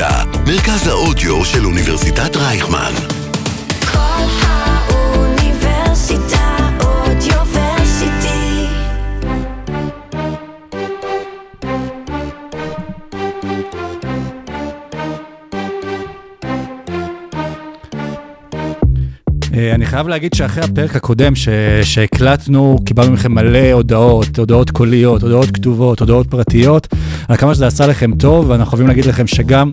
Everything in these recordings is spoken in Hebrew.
האוניברסיטה, מרכז האודיו של אוניברסיטת רייכמן. כל האוניברסיטה אודיוורסיטי. אה, אני חייב להגיד שאחרי הפרק הקודם ש- שהקלטנו, קיבלנו מכם מלא הודעות, הודעות קוליות, הודעות כתובות, הודעות פרטיות, על כמה שזה עשה לכם טוב, ואנחנו חייבים להגיד לכם שגם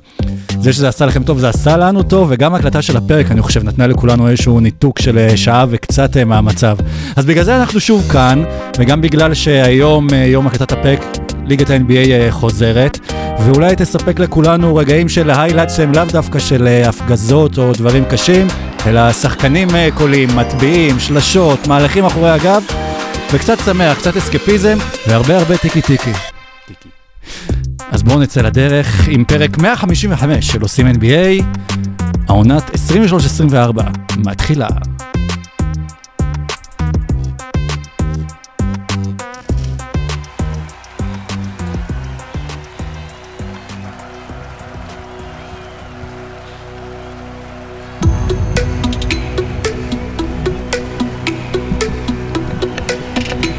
זה שזה עשה לכם טוב, זה עשה לנו טוב, וגם ההקלטה של הפרק, אני חושב, נתנה לכולנו איזשהו ניתוק של אה, שעה וקצת אה, מהמצב. אז בגלל זה אנחנו שוב כאן, וגם בגלל שהיום, אה, יום הקלטת הפרק, ליגת ה-NBA חוזרת, ואולי תספק לכולנו רגעים של היילייט שהם לאו דווקא של הפגזות או דברים קשים, אלא שחקנים קולים, מטביעים, שלשות, מהלכים מאחורי הגב, וקצת שמח, קצת אסקפיזם, והרבה הרבה טיקי טיקי. אז בואו נצא לדרך עם פרק 155 של עושים NBA, העונת 23-24 מתחילה.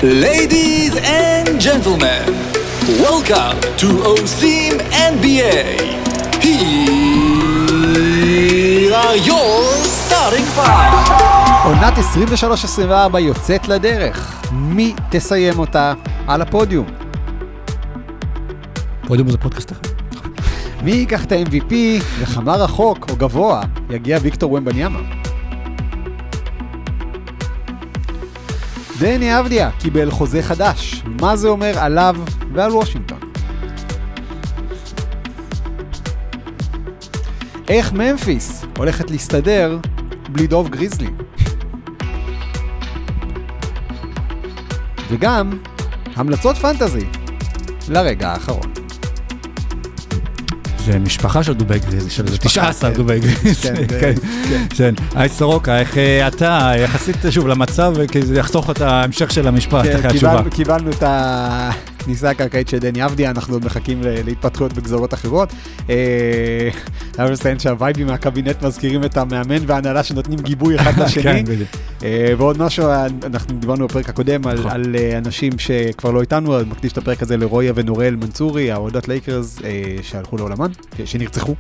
Ladies and gentlemen, welcome to OSIM NBA. Here are your starting five. עונת 23-24 יוצאת לדרך. מי תסיים אותה על הפודיום? פודיום זה פודקאסט אחר. מי ייקח את ה-MVP וכמה רחוק או גבוה יגיע ויקטור ומבניאמה? דני אבדיה קיבל חוזה חדש, מה זה אומר עליו ועל וושינגטון? איך ממפיס הולכת להסתדר בלי דוב גריזלי? וגם המלצות פנטזי לרגע האחרון. זה משפחה של דובי גריזי, של איזה משפחה, 19 כן. דובי גריזי. כן, כן. היי סורוקה, איך אה, אתה, יחסית שוב למצב, כי זה יחסוך את ההמשך של המשפט כן, אחרי התשובה. קיבלנו, את הכניסה הקרקעית של דני אבדיה, אנחנו עוד מחכים להתפתחויות בגזרות אחרות. אה, אני חייב לציין שהווייבים מהקבינט מזכירים את המאמן וההנהלה שנותנים גיבוי אחד לשני. כן, בדיוק. אה, ועוד משהו, אנחנו דיברנו בפרק הקודם על, נכון. אה, אנשים שכבר לא איתנו, אז מקדיש את הפרק הזה לרויה ונוראל מנצורי, האוהדות לייקרס אה, שהלכו לעולמן, שנרצחו.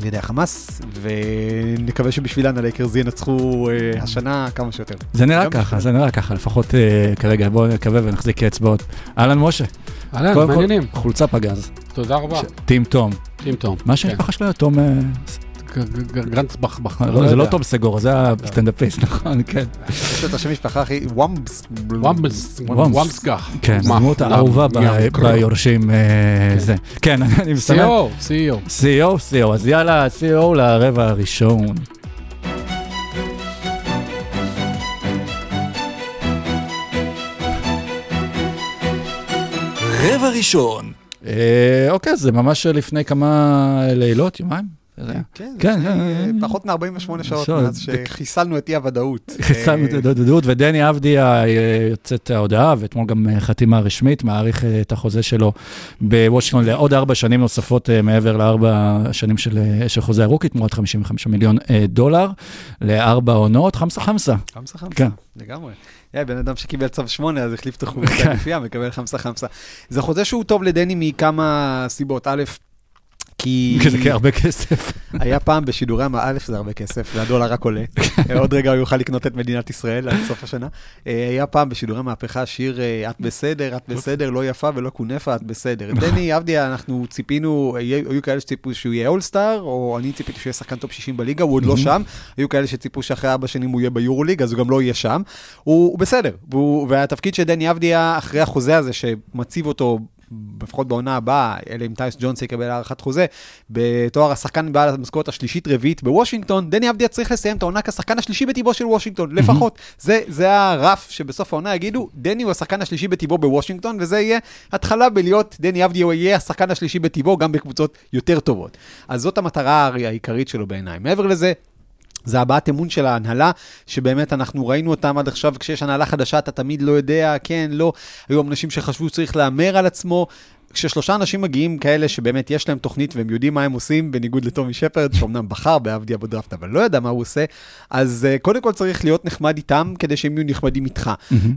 אה, על ידי החמאס, ונקווה שבשבילן הלייקרס ינצחו אה, השנה כמה שיותר. זה נראה ככה, זה נראה ככה, לפחות אה, כרגע, בואו נקווה ונחזיק אצבעות. אהלן משה. אהלן, מעניינים. חולצה פגז. תודה רבה. ש- טים תום. טים תום. מה שם המשפחה שלו? תום... גרנץ בחבח. לא, זה לא תום סגור, זה הסטנדאפיסט, נכון, כן. יש לו את השם משפחה הכי. וואמבס, וואמס. וואמסקח. כן, מה? האהובה? ביורשים, אה, זה. כן, אני מסמן. CEO, CEO. CEO, CEO, אז יאללה, CEO לרבע הראשון. רבע ראשון. אה, אוקיי, זה ממש לפני כמה לילות, יומיים? היה. כן, כן, כן, כן. פחות מ-48 שעות. מאז שחיסלנו את אי הוודאות. חיסלנו את אה, הדודדות, ודני אבדיה אה, יוצאת ההודעה, ואתמול גם אה, חתימה רשמית, מעריך את החוזה שלו בוושינגטון לעוד ארבע שנים נוספות מעבר לארבע שנים של חוזה הרוקי, תמורת 55 מיליון דולר, לארבע עונות, חמסה חמסה. חמסה חמסה, כן. לגמרי. יא, בן אדם שקיבל צו 8, אז החליף את. החובייה, מקבל חמסה חמסה. זה חוזה שהוא טוב לדני מכמה סיבות. א', כי זה הרבה כסף. היה פעם בשידורי המ... א', זה הרבה כסף, והדולר רק עולה. עוד רגע הוא יוכל לקנות את מדינת ישראל עד סוף השנה. אה, היה פעם בשידורי המהפכה שיר אה, את בסדר, את בסדר, לא יפה ולא כונפה, את בסדר. דני אבדיה, אנחנו ציפינו, היו כאלה שציפו שהוא יהיה אולסטאר, או אני ציפיתי שהוא יהיה שחקן טופ 60 בליגה, הוא עוד לא שם. היו כאלה שציפו שאחרי ארבע שנים הוא יהיה ביורוליג, אז הוא גם לא יהיה שם. הוא בסדר, והתפקיד של דני אבדיה אחרי החוזה הזה, שמציב אותו... לפחות בעונה הבאה, אלא אם טייס ג'ונס יקבל הארכת חוזה, בתואר השחקן בעל המשכורת השלישית-רביעית בוושינגטון, דני אבדיה צריך לסיים את העונה כשחקן השלישי בטבעו של וושינגטון, לפחות. זה, זה הרף שבסוף העונה יגידו, דני הוא השחקן השלישי בטבעו בוושינגטון, וזה יהיה התחלה בלהיות, דני אבדיה הוא יהיה השחקן השלישי בטבעו גם בקבוצות יותר טובות. אז זאת המטרה העיקרית שלו בעיניי. מעבר לזה, זה הבעת אמון של ההנהלה, שבאמת אנחנו ראינו אותם עד עכשיו, כשיש הנהלה חדשה אתה תמיד לא יודע, כן, לא. היו אנשים שחשבו שצריך להמר על עצמו. כששלושה אנשים מגיעים כאלה שבאמת יש להם תוכנית והם יודעים מה הם עושים, בניגוד לטומי שפרד, שאומנם בחר באבדיה בדראפט, אבל לא ידע מה הוא עושה, אז uh, קודם כל צריך להיות נחמד איתם, כדי שהם יהיו נחמדים איתך.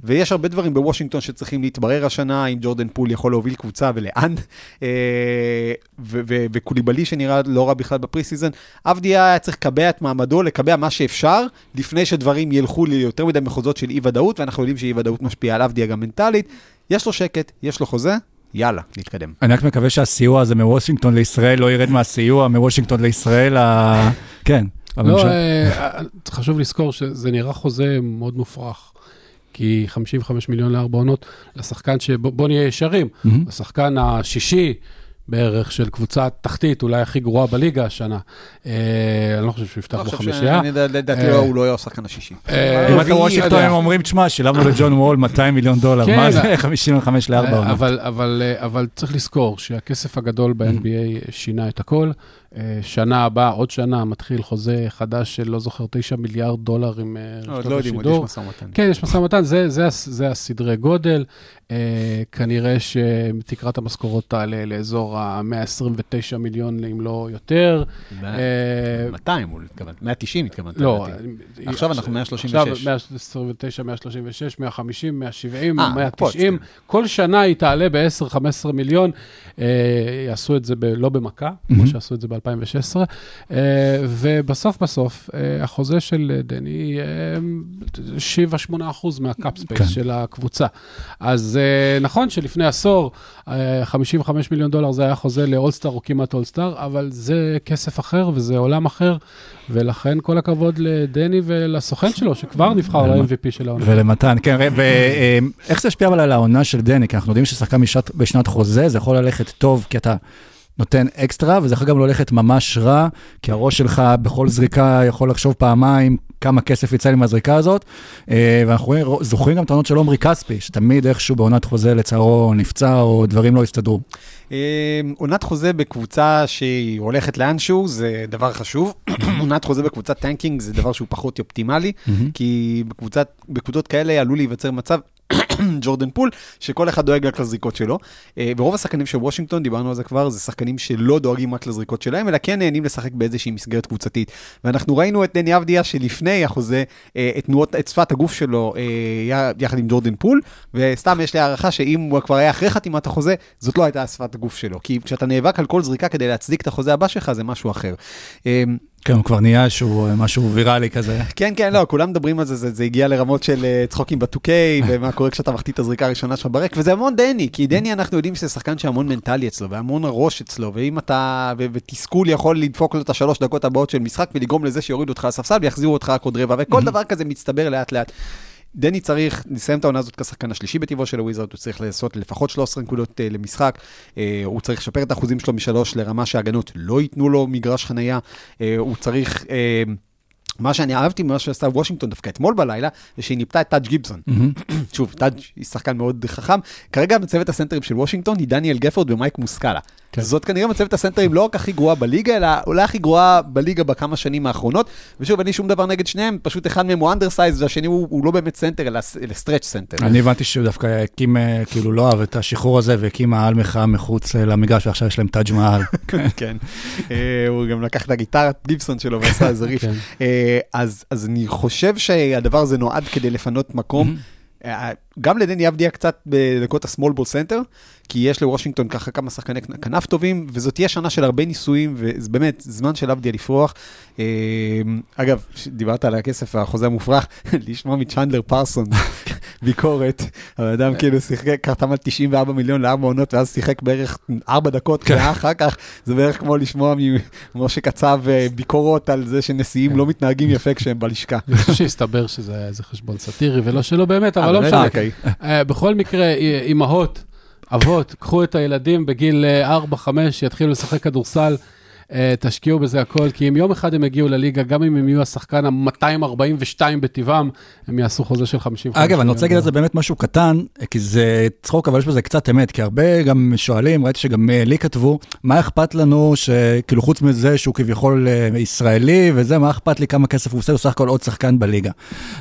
ויש הרבה דברים בוושינגטון שצריכים להתברר השנה, אם ג'ורדן פול יכול להוביל קבוצה ולאן, אה, וקוליבלי שנראה לא רע בכלל ב pre-season. אבדיה היה צריך לקבע את מעמדו, לקבע מה שאפשר, לפני שדברים ילכו ליותר מדי מחוזות של אי-ודאות, ואנחנו יודעים שאי-ודאות משפיעה על אבדיה גם מנטלית. יש לו שקט, יש לו חוזה, יאללה, נתקדם. אני רק מקווה שהסיוע הזה מוושינגטון לישראל לא ירד מהסיוע מוושינגטון לישראל, ה... כן. לא. אה, אה, חשוב לזכור שזה נראה חוזה מאוד מופרך. כי 55 מיליון לארבע עונות לשחקן שבוא בוא נהיה ישרים. השחקן השישי בערך של קבוצה תחתית, אולי הכי גרועה בליגה השנה. אה, אני לא חושב שהוא יפתח אני חושב בחמישייה. לדעתי אה, לא, הוא לא יהיה השחקן השישי. אה, אם אתה וושינגטון. הם אומרים, תשמע, שילמנו לג'ון וול 200 מיליון דולר, כן, מה זה אה, 55 לארבע עונות? אבל, אבל, אבל צריך לזכור שהכסף הגדול ב-NBA שינה את הכל. שנה הבאה, עוד שנה, מתחיל חוזה חדש של, לא זוכר, 9 מיליארד דולר עם אה, רשתות השידור. עוד לא יודעים, עוד יש משא ומתן. כן, יש משא ומתן, זה, זה, זה הסדרי גודל. Uh, כנראה שתקרת המשכורות תעלה לאזור ה-129 מיליון, אם לא יותר. Uh, 200, אה, הוא התכוון, 190 התכוונת. לא, עכשיו אנחנו 136. עכשיו 129, 136, 150, 170, 190. כל שנה היא תעלה ב-10-15 מיליון. אה, יעשו את זה לא במכה, כמו שעשו את זה ב 2016, אה, ובסוף בסוף אה, החוזה של דני אה, 7-8% מה cap space כן. של הקבוצה. אז נכון שלפני עשור 55 מיליון דולר זה היה חוזה לאולסטאר או כמעט אולסטאר, אבל זה כסף אחר וזה עולם אחר, ולכן כל הכבוד לדני ולסוכן שלו, שכבר נבחר ל-MVP של העונה. ולמתן, כן, ואיך זה השפיע אבל על העונה של דני? כי אנחנו יודעים ששחקן בשנת חוזה, זה יכול ללכת טוב, כי אתה... נותן אקסטרה, וזה יכול גם לא ללכת ממש רע, כי הראש שלך בכל זריקה יכול לחשוב פעמיים כמה כסף יצא לי מהזריקה הזאת. אה, ואנחנו זוכרים גם את העונות של עומרי כספי, שתמיד איכשהו בעונת חוזה לצערו נפצע, או דברים לא הסתדרו. אה, עונת חוזה בקבוצה שהיא הולכת לאנשהו זה דבר חשוב. עונת חוזה בקבוצת tanking זה דבר שהוא פחות אופטימלי, כי בקבוצות כאלה עלול להיווצר מצב, ג'ורדן פול, שכל אחד דואג רק לזריקות שלו. אה, ורוב השחקנים של וושינגטון, דיברנו על זה כבר, זה שחקנים שלא דואגים רק לזריקות שלהם, אלא כן נהנים לשחק באיזושהי מסגרת קבוצתית. ואנחנו ראינו את דני אבדיה שלפני החוזה, אה, את, תנועות, את שפת הגוף שלו אה, יחד עם ג'ורדן פול, וסתם יש לי הערכה שאם הוא כבר היה אחרי חתימת החוזה, זאת לא הייתה שפת הגוף שלו. כי כשאתה נאבק על כל זריקה כדי להצדיק את החוזה הבא שלך, זה משהו אחר. כן, הוא כבר נהיה איזשהו אה, משהו ויראלי כזה. כן, כן, לא, כולם מדברים על זה, זה, זה הגיע לרמות של אה, צחוקים ב-2K, ומה קורה כשאתה מחטיא את הזריקה הראשונה שלך ברק, וזה המון דני, כי דני אנחנו יודעים שזה שחקן שהמון מנטלי אצלו, והמון הראש אצלו, ואם אתה, ותסכול יכול לדפוק לו את השלוש דקות הבאות של משחק, ולגרום לזה שיורידו אותך לספסל ויחזירו אותך רק עוד רבע, וכל דבר כזה מצטבר לאט לאט. דני צריך לסיים את העונה הזאת כשחקן השלישי בטבעו של הוויזרד, הוא צריך לעשות לפחות 13 נקודות uh, למשחק, אה, הוא צריך לשפר את האחוזים שלו משלוש לרמה שההגנות לא ייתנו לו מגרש חנייה, אה, הוא צריך... אה, מה שאני אהבתי ממה שעשתה וושינגטון דווקא אתמול בלילה, זה שהיא ניפתה את טאג' גיבסון. שוב, טאג' הוא שחקן מאוד חכם. כרגע מצוות הסנטרים של וושינגטון היא דניאל גפורד ומייק מוסקאלה. כן. זאת כנראה מצוות הסנטרים לא רק הכי גרועה בליגה, אלא אולי הכי גרועה בליגה בכמה שנים האחרונות. ושוב, אין לי שום דבר נגד שניהם, פשוט אחד מהם הוא undersized, והשני הוא, הוא לא באמת סנטר, אלא, אלא stretch center. אני הבנתי שהוא דווקא הקים, אה, כאילו לא אהב את השחרור הזה, והקים מאהל מחאה מחוץ אה, למגרש, ועכשיו יש להם טאג' מאהל. כן. אה, הוא גם לקח את הגיטרת גיבסון שלו ועשה איזה ריף. כן. אז אז אני חושב שהדבר הזה נועד כדי לפנות מקום. גם לדני אבדיה קצת בדקות ה small ball center, כי יש לוושינגטון ככה כמה שחקני כנף טובים, וזאת תהיה שנה של הרבה ניסויים, וזה באמת זמן של אבדיה לפרוח. אה, אגב, דיברת על הכסף, החוזה המופרך, לשמוע מצ'נדלר פרסונס ביקורת, הבן אדם כאילו שיחק, חתם על 94 מיליון לארבע עונות, ואז שיחק בערך ארבע דקות, קריאה אחר כך, זה בערך כמו לשמוע ממשה קצב אה, ביקורות על זה שנשיאים לא מתנהגים יפה כשהם בלשכה. אני חושב שהסתבר שזה היה איזה חשבון סאטירי, ולא שלא באמת, אבל אה, לא? משנה. אוקיי. אה, בכל מקרה, אימהות, אבות, קחו את הילדים בגיל 4-5, שיתחילו לשחק כדורסל. אה, תשקיעו בזה הכל, כי אם יום אחד הם יגיעו לליגה, גם אם הם יהיו השחקן ה-242 בטבעם, הם יעשו חוזה של 55. אגב, אני רוצה להגיד על זה באמת משהו קטן, כי זה צחוק, אבל יש בזה קצת אמת, כי הרבה גם שואלים, ראיתי שגם אה, לי כתבו, מה אכפת לנו, שכאילו חוץ מזה שהוא כביכול אה, ישראלי וזה, מה אכפת לי כמה כסף הוא עושה, הוא סך הכל עוד שחקן בליגה.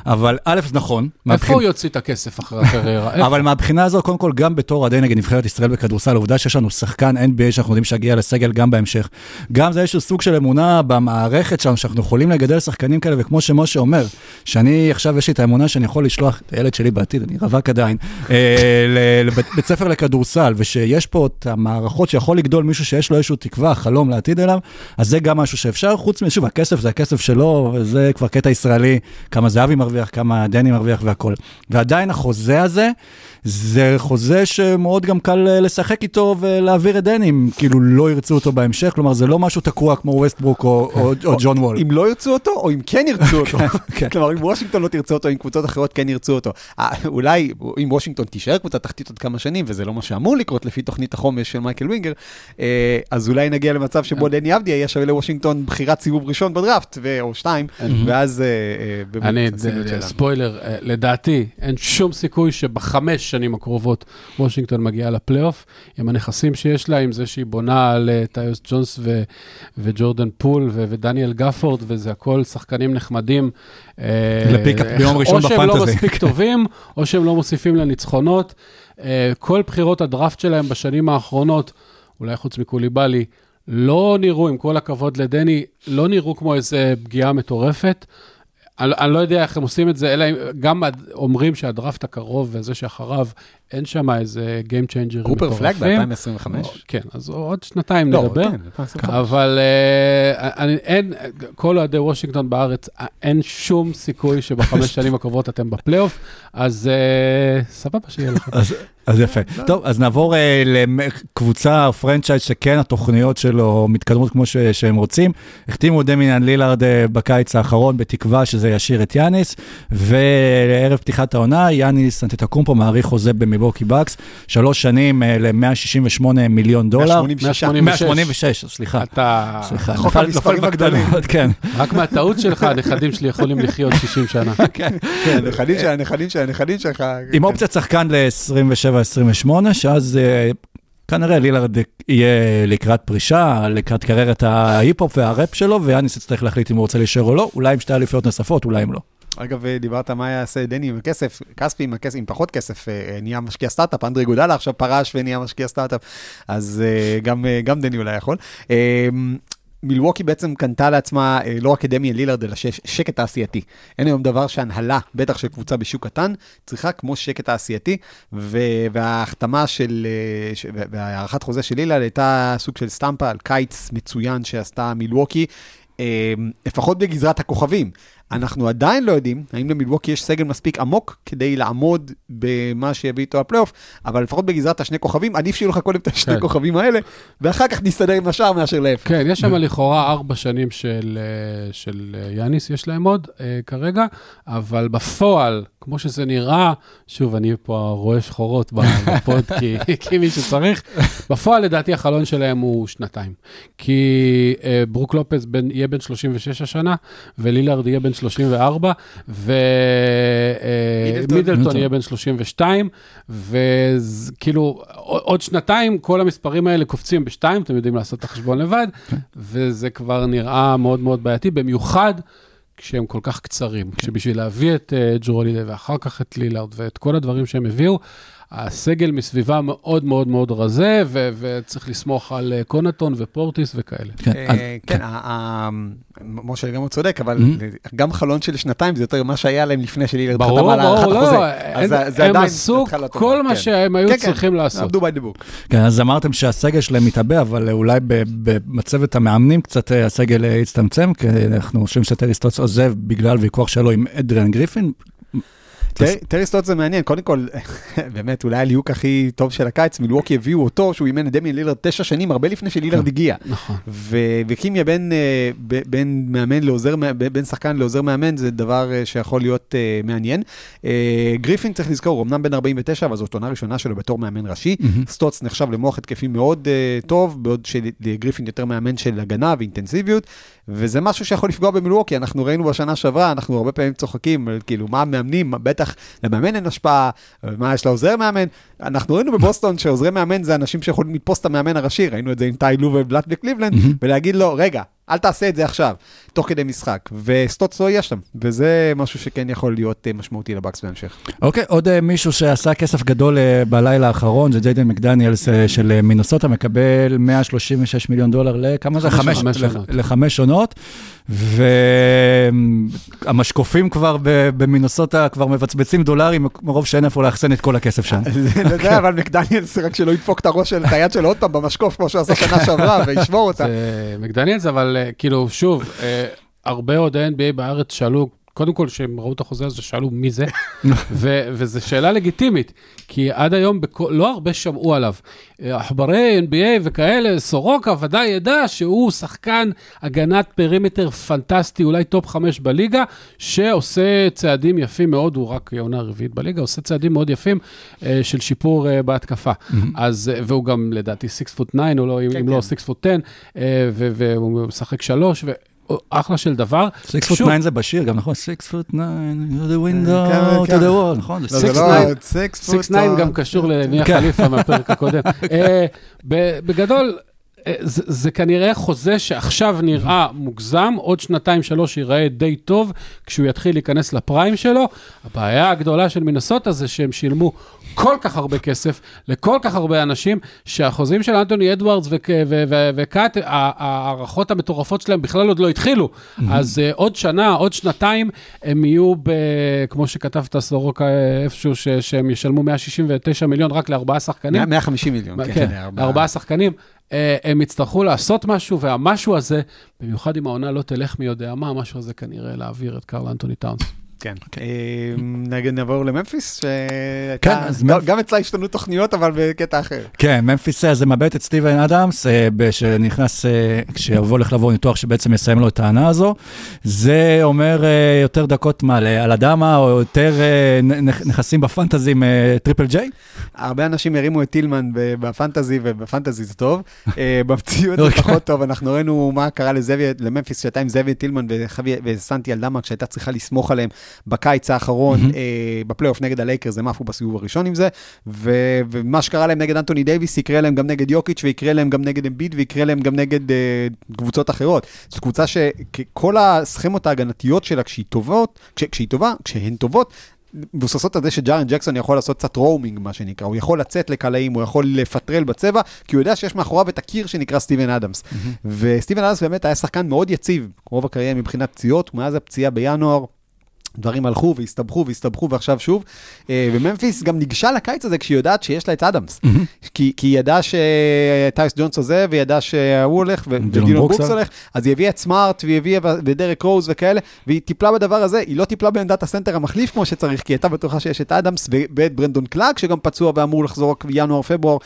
אבל א', זה נכון. איפה הוא יוציא את הכסף אחרי הקריירה? אבל מהבחינה הזו, קודם כל, גם בתור אוהדי נגד נבחרת ישראל בכדורסל, העובדה שיש לנו שחקן NBA שאנחנו יודעים שיגיע לסגל גם בהמשך. גם זה איזשהו סוג של אמונה במערכת שלנו, שאנחנו יכולים לגדל שחקנים כאלה, וכמו שמשה אומר, שאני עכשיו יש לי את האמונה שאני יכול לשלוח את הילד שלי בעתיד, אני רווק עדיין, אה, לבית בית ספר לכדורסל, ושיש פה את המערכות שיכול לגדול מישהו שיש לו איזשהו תקווה, חלום לעתיד אליו, אז זה גם משהו שאפשר, חוץ מזה, שוב, הכסף זה הכסף שלו, וזה כבר קטע ישראלי, כמה זהבי מרוויח, כמה דני מרוויח והכל. ועדיין החוזה הזה, זה חוזה שמאוד גם קל אה, לשחק איתו ולהעביר את דני, אם כאילו לא ירצו אותו בהמשך, כלומר זה לא משהו תקוע כמו ווסטברוק או, או, או ג'ון וול. אם לא ירצו אותו, או אם כן ירצו אותו. כן. כלומר, אם וושינגטון לא תרצה אותו, אם קבוצות אחרות כן ירצו אותו. אה, אולי, אם וושינגטון תישאר קבוצת תחתית עוד כמה שנים, וזה לא מה שאמור לקרות לפי תוכנית החומש של מייקל וינגר, אה, אז אולי נגיע למצב שבו דני אבדיה יהיה שווה לוושינגטון בחירת סיבוב ראשון בדראפט, או שתיים, ואז... אני. ספוילר, לדעתי, אין שום סיכוי שבחמש שנים הקרובות וושינגטון מגיעה לפלייאוף, עם הנכסים שיש לה, עם זה שהיא בונה על אה, טיוס ג'ונס ו- וג'ורדן פול ו- ודניאל גפורד, וזה הכל שחקנים נחמדים. אה, לפיק ביום ראשון או שהם לא בפנטזי. מספיק טובים, או שהם לא מוסיפים לניצחונות. אה, כל בחירות הדראפט שלהם בשנים האחרונות, אולי חוץ מקוליבאלי, לא נראו, עם כל הכבוד לדני, לא נראו כמו איזה פגיעה מטורפת. אני, אני לא יודע איך הם עושים את זה, אלא גם אומרים שהדראפט הקרוב וזה שאחריו, אין שם איזה Game Changer קופר פלאג מטורפים. ב-2025? כן, אז עוד שנתיים לא, נדבר. כן, 2025. אבל אה, אני, אין, כל אוהדי וושינגטון בארץ, אה, אין שום סיכוי שבחמש שנים הקרובות אתם בפלייאוף, אז אה, סבבה שיהיה לכם. אז, אז יפה. טוב, אז נעבור אה, לקבוצה או franchise שכן התוכניות שלו מתקדמות כמו ש, שהם רוצים. החתימו את דמיאן לילארד אה, בקיץ האחרון בתקווה שזה ישאיר את יאניס, וערב פתיחת העונה, יאניס אנטטקומפו מעריך חוזה במילווקי בקס, שלוש שנים אה, ל-168 מיליון דולר. 186. 186. 186, סליחה. אתה, סליחה, חוק נפל- המספרים הגדולים. כן. רק מהטעות שלך, הנכדים שלי יכולים לחיות 60 שנה. כן, הנכדים של הנכדים של הנכדים שלך. עם כן. אופציית שחקן ל-27-28, שאז אה, כנראה לילארד יהיה לקראת פרישה, לקראת קריירת ההיפ-הופ והראפ שלו, ויאניס יצטרך להחליט אם הוא רוצה להישאר או לא, אולי עם שתי אליפויות נוספות, אולי אם לא. אגב, דיברת מה יעשה דני עם הכסף, כספי עם הכסף, עם פחות כסף, אה, נהיה משקיע סטארט-אפ, אנדרי גודלה עכשיו פרש ונהיה משקיע סטארט-אפ, אז אה, גם, אה, גם דני אולי יכול. אה, מילווקי בעצם קנתה לעצמה אה, לא רק את דמיאן לילארד, אלא שקט תעשייתי. אין היום דבר שהנהלה, בטח של קבוצה בשוק קטן, צריכה כמו שקט תעשייתי, וההחתמה של, אה, והארכת חוזה של לילארד הייתה סוג של סטמפה על קיץ מצוין שעשתה מילווקי, אה, לפחות בגזרת הכוכבים. אנחנו עדיין לא יודעים האם למילווקי יש סגל מספיק עמוק כדי לעמוד במה שיביא איתו הפלייאוף, אבל לפחות בגזרת השני כוכבים, עדיף שיהיו לך קודם את השני כן. כוכבים האלה, ואחר כך נסתדר עם השאר מאשר להפך. כן, יש שם לכאורה ארבע שנים של, אה, של אה, יאניס, יש להם עוד אה, כרגע, אבל בפועל, כמו שזה נראה, שוב, אני פה רואה שחורות בפוד, כי, כי מי שצריך, בפועל לדעתי החלון שלהם הוא שנתיים. כי ברוק לופס יהיה בן 36 השנה, ולילארד יהיה בן 34, מידלטון. ומידלטון יהיה בן 32, וכאילו עוד שנתיים כל המספרים האלה קופצים בשתיים, אתם יודעים לעשות את החשבון לבד, וזה כבר נראה מאוד מאוד בעייתי, במיוחד כשהם כל כך קצרים. כשבשביל להביא את uh, ג'ורולידה ואחר כך את לילארד ואת כל הדברים שהם הביאו, הסגל מסביבה מאוד מאוד מאוד רזה, ו- וצריך לסמוך על uh, קונטון ופורטיס וכאלה. כן, אז- אה, כן, משה לגמרי צודק, אבל Mhm. גם חלון של שנתיים זה יותר ממה שהיה להם לפני שלילרד חתם ברור, על הארכת ברור, החוזה. לא, אז אין- זה- זה הם עדיין עשו כל מה כן. שהם היו כן, כן, צריכים לעשות. עבדו the book. כן, אז אמרתם שהסגל שלהם מתעבה, אבל אולי ב- במצבת המאמנים קצת אה, הסגל אה, יצטמצם, כי אנחנו חושבים שטריסטוץ עוזב בגלל ויכוח שלו עם אדריאן גריפין. טר- טרי סטוטס זה מעניין, קודם כל, באמת, אולי הליהוק הכי טוב של הקיץ, מילווקי הביאו אותו, שהוא אימן את דמיאן לילרד תשע שנים, הרבה לפני שלילרד הגיע. נכון. וכימיה בין, אה, בין מאמן לעוזר, בין שחקן לעוזר מאמן, זה דבר אה, שיכול להיות אה, מעניין. גריפין, צריך לזכור, הוא אמנם בן 49, אבל זאת עונה ראשונה שלו בתור מאמן ראשי. סטוטס נחשב למוח התקפי מאוד טוב, בעוד שלגריפין יותר מאמן של הגנה ואינטנסיביות, וזה משהו שיכול לפגוע במילווקי. אנחנו ראינו בשנה שעברה, אנחנו הרבה פעמים צוחקים, כאילו, מה המאמנים, בטח למאמן אין השפעה, מה יש לעוזר מאמן. אנחנו ראינו בבוסטון שעוזרי מאמן זה אנשים שיכולים לתפוס את המאמן הראשי, ראינו את זה עם טי לו ובלאט בקליבלנד, ולהגיד לו, רגע, אל תעשה את זה עכשיו, תוך כדי משחק. וסטוץ לא יהיה שם, וזה משהו שכן יכול להיות אה, משמעותי לבקס בהמשך. אוקיי, עוד אה, מישהו שעשה כסף גדול אה, בלילה האחרון, זה ג'יידן מקדניאלס אה, של אה, מינוסוטה, מקבל 136 מיליון דולר לכמה זה? לחמש עונות, והמשקופים כבר במינוסוטה כבר מבצבצים דולרים, מרוב שאין איפה לאחסן את כל הכסף שם. זה זה, אבל מקדניאלס, רק שלא ידפוק את הראש של, את היד שלו עוד פעם במשקוף, כמו שהוא עשה שנה שעברה, וישמור אותה. זה מקדניאלס, אבל כאילו, שוב, הרבה עוד NBA בארץ שאלו, קודם כל, כשהם ראו את החוזה הזה, שאלו מי זה, וזו שאלה לגיטימית, כי עד היום בכ- לא הרבה שמעו עליו. עכברי NBA וכאלה, סורוקה ודאי ידע שהוא שחקן הגנת perimeter פנטסטית, אולי top חמש בליגה, שעושה צעדים יפים מאוד, הוא רק עונה רביעית בליגה, עושה צעדים מאוד יפים אה, של שיפור אה, בהתקפה. Mm-hmm. אז, אה, והוא גם לדעתי 6 foot 9, אם כן, לא 6 foot 10, והוא משחק 3, אחלה של דבר. six foot nine זה בשיר, גם נכון? סיקס foot nine, to the window, to the wall, נכון? six nine לא, לא- גם קשור לניר כן. חליפה מהפרק הקודם. אה, בגדול, זה, זה כנראה חוזה שעכשיו נראה מוגזם, עוד שנתיים שלוש ייראה די טוב כשהוא יתחיל להיכנס לפריים שלו. הבעיה הגדולה של מנסוטה זה שהם שילמו כל כך הרבה כסף לכל כך הרבה אנשים, שהחוזים של אנטוני אדוארדס וקאט, ההערכות המטורפות שלהם בכלל עוד לא התחילו. אז אה, עוד שנה, עוד שנתיים, הם יהיו, ב, כמו שכתבת סורוקה אה, איפשהו, ש- שהם ישלמו 169 מיליון רק לארבעה שחקנים. 150 מיליון, כן, כן. ארבעה שחקנים. אה, הם יצטרכו לעשות משהו, והמשהו הזה, במיוחד אם העונה לא תלך מי יודע מה, המשהו הזה כנראה להעביר את קרל אנטוני טאונס. כן. אה, נגיד נעבור לממפיס, כן, שהייתה- אז גם- ממפ- גם אצלה השתנו תוכניות, אבל בקטע אחר. כן, ממפיס אז זה מאבד את סטיבן אדמס, אה, ב- שנכנס, אה, כשיבוא לך לעבור ניתוח שבעצם יסיים לו את העונה הזו. זה אומר אה, יותר דקות מה, על אדמה, או יותר אה, נכסים ב fantasy עם אה, Triple J? הרבה אנשים הרימו את טילמן ב fantasy, וב fantasy זה טוב. אה, במציאות זה אוקיי. פחות טוב. אנחנו ראינו מה קרה לממפיס, שהייתה עם זאבייר טילמן וסנטי אלדמה, כשהייתה צריכה לסמוך עליהם בקיץ האחרון, אה, בפלייאוף נגד הלייקרס, הם עפו בסיבוב הראשון עם זה. ו- ומה שקרה להם נגד אנטוני דייוויס, יקרה להם גם נגד יוקיץ', ויקרה להם גם נגד אמביד, ויקרה להם גם נגד אה, קבוצות אחרות. זו קבוצה שכל הסכמות ההגנתיות שלה, כשהיא טובות, כש- כשהיא טובה, כשהן טובות, מבוססות על זה שג'ארן ג'קסון יכול לעשות קצת roaming, מה שנקרא, הוא יכול לצאת לקלעים, הוא יכול לפטרל בצבע, כי הוא יודע שיש מאחוריו את הקיר שנקרא סטיבן אדמס. וסטיבן אדמס באמת היה שחקן מאוד יציב, רוב הקריירה מבחינת פציעות, מאז הפציעה בינואר. דברים הלכו והסתבכו והסתבכו ועכשיו שוב. אה, וממפיס גם ניגשה לקיץ הזה כשהיא יודעת שיש לה את אדמס. כי, היא ידעה שטייס ג'ונס עוזב, והיא ידעה שהוא הולך, ודילון ברוקס הולך, אז היא הביאה את סמארט, והיא הביאה ודרק רוז וכאלה, והיא טיפלה בדבר הזה, היא לא טיפלה בעמדת הסנטר המחליף כמו שצריך, כי היא הייתה בטוחה שיש את אדמס ואת ברנדון קלארק, שגם פצוע ואמור לחזור בינואר-פברואר.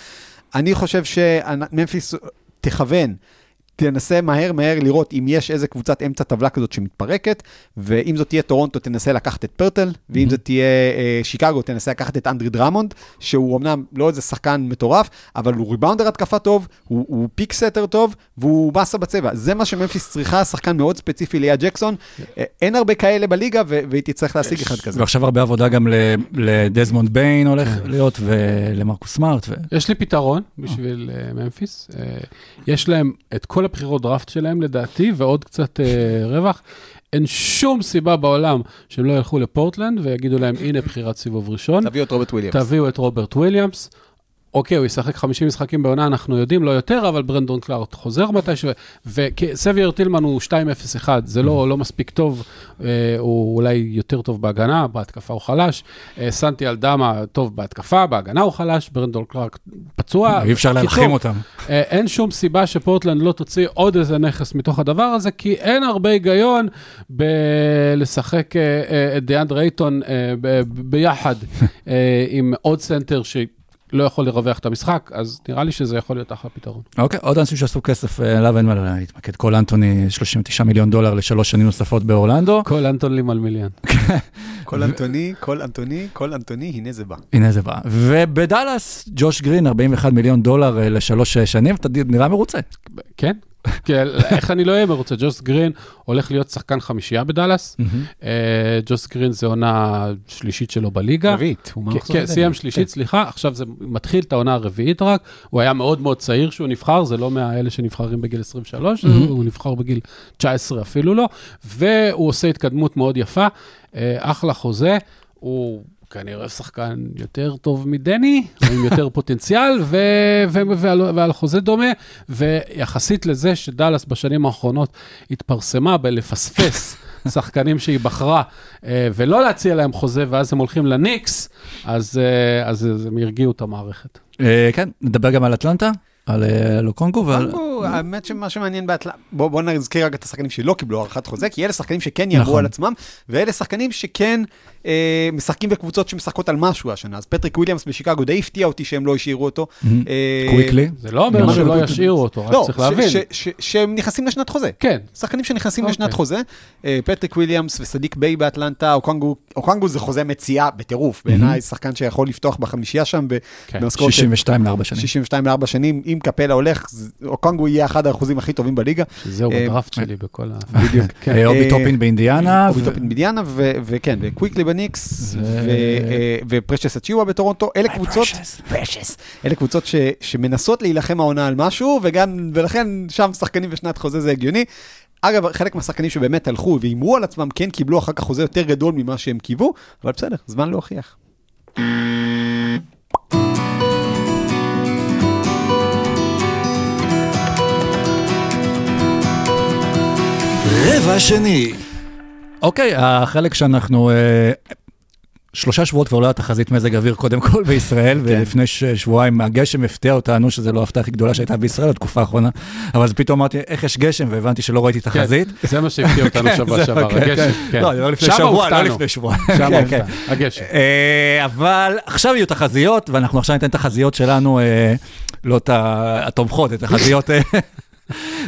אני חושב שממפיס תכוון. תנסה מהר מהר לראות אם יש איזה קבוצת אמצע טבלה כזאת שמתפרקת, ואם זאת תהיה טורונטו, תנסה לקחת את פרטל, ואם זאת תהיה אה, שיקגו, תנסה לקחת את אנדרי דרמונד, שהוא אמנם לא איזה שחקן מטורף, אבל הוא ריבאונדר התקפה טוב, הוא, הוא pick setter טוב, והוא מאסה בצבע. זה מה שממפיס צריכה, שחקן מאוד ספציפי ליד ג'קסון. אה, אין הרבה כאלה בליגה, ו- והיא תצטרך להשיג אחד כזה. ועכשיו הרבה עבודה גם ל- לדזמונד ביין הולך להיות, ולמרקוס סמארט. ו- יש לי פתרון בשביל אה, ממפיס. אה, יש להם את כל הבחירות דראפט שלהם לדעתי, ועוד קצת אה, רווח. אין שום סיבה בעולם שהם לא ילכו לפורטלנד ויגידו להם, הנה בחירת סיבוב ראשון. תביאו את רוברט וויליאמס. תביאו את רוברט וויליאמס, אוקיי, הוא ישחק 50 משחקים בעונה, אנחנו יודעים, לא יותר, אבל ברנדון קלארק חוזר מתישהו, וזאבייר טילמן הוא 2-0-1, זה לא, לא מספיק טוב, אה, הוא אולי יותר טוב בהגנה, בהתקפה הוא חלש. אה, סנטי אלדמה טוב בהתקפה, בהגנה הוא חלש, ברנדון קלארק פצוע. אי אפשר להלחים אותם. אה, אין שום סיבה שפורטלנד לא תוציא עוד איזה נכס מתוך הדבר הזה, כי אין הרבה היגיון בלשחק אה, אה, את דיאנדרה אייטון אה, ביחד אה, עם עוד סנטר שלא יכול לרווח את המשחק, אז נראה לי שזה יכול להיות אחלה פתרון. אוקיי, עוד אנשים שעשו כסף, אה, עליו אין מה להתמקד. קול אנטוני, 39 מיליון דולר לשלוש שנים נוספות באורלנדו. קול אנטוני לימל מיליאן. קול אנטוני, קול אנטוני, קול אנטוני, הנה זה בא. הנה זה בא. ובדאלאס, ג'וש גרין, 41 מיליון דולר אה, לשלוש אה, שנים, אתה נראה מרוצה. כן? כן, איך אני לא אהיה מרוצה? ג'וש גרין הולך להיות שחקן חמישייה בדאלאס. אה, ג'וש גרין זה עונה שלישית שלו בליגה. רביעית, הוא כן, מהמחזור כן, הקודם. סיים שלישית, סליחה, עכשיו זה מתחיל את העונה הרביעית רק, הוא היה מאוד מאוד צעיר כשהוא נבחר, זה לא מהאלה שנבחרים בגיל 23, הוא נבחר בגיל 19 אפילו לא, והוא עושה התקדמות מאוד יפה, אה, אחלה חוזה, הוא... כנראה שחקן יותר טוב מדני, עם יותר פוטנציאל, ו- ו- ועל, ועל חוזה דומה, ויחסית לזה שדאלאס בשנים האחרונות התפרסמה בלפספס שחקנים שהיא בחרה, אה, ולא להציע להם חוזה, ואז הם הולכים לניקס, אז, אה, אז, אז הם הרגיעו את המערכת. אה, כן, נדבר גם על אטלנטה, על אה, אוקונגו ועל... אוקונגו, האמת שמה שמעניין באטלנטה, בוא נזכיר רק את השחקנים שלא קיבלו הארכת חוזה, כי אלה שחקנים שכן יהמרו נכון. על עצמם, ואלה שחקנים שכן אה, משחקים בקבוצות שמשחקות על משהו השנה. אז פטריק וויליאמס בשיקגו די הפתיע אותי שהם לא השאירו אותו. אה, קוויקלי. זה לא אומר שלא לא- ישאירו אותו, רק לא, צריך להבין. ש- ש- שהם נכנסים לשנת חוזה. כן, שחקנים שנכנסים אוקיי. לשנת חוזה, פטריק וויליאמס וסדיק ביי באטלנטה, אוקונגו, זה חוזה מציאה בטירוף, בעיניי שחקן שיכול לפתוח בחמישייה שם, ב- כן. במשכורת של 62 לארבע שנים. 62 ל-4 שנים, אם קפלה הולך, אוקונגו יהיה אחד החוזים הכי טובים בליגה. זהו אה, בדראפט שלי בכל ה... בדיוק. כן. אה, אובי אה, טופין באינדיאנה. אובי טופין באינדיאנה, ו- וכן, וקוויקלי בניקס, ופרשס אצ'יווה בטורונטו, אלה קבוצות, פרשס, אלה קבוצות שמנסות להילחם העונה על משהו, ולכן שם שחקנים בשנת חוזה זה הגיוני. אגב, חלק מהשחקנים שבאמת הלכו והימרו על עצמם, כן קיבלו אחר כך חוזה יותר גדול ממה שהם קיוו, אבל בסדר, זמן להוכיח. רבע שני. אוקיי, החלק שאנחנו... אה, שלושה שבועות כבר לא היה תחזית מזג אוויר קודם כל בישראל, ולפני ש- שבועיים הגשם הפתיע אותנו, שזה לא ההפתעה הכי גדולה שהייתה בישראל בתקופה האחרונה, אבל אז פתאום אמרתי, איך יש גשם, והבנתי שלא ראיתי תחזית. כן, זה מה שהפתיע אותנו שבוע זה- שעבר, כן, הגשם. כן. לא, לא לפני שבוע, לא. לפני שבוע. שם כן, הופתענו, כן. הגשם. אה, אבל עכשיו יהיו תחזיות, ואנחנו עכשיו ניתן תחזיות שלנו, אה, לא את התומכות, את התחזיות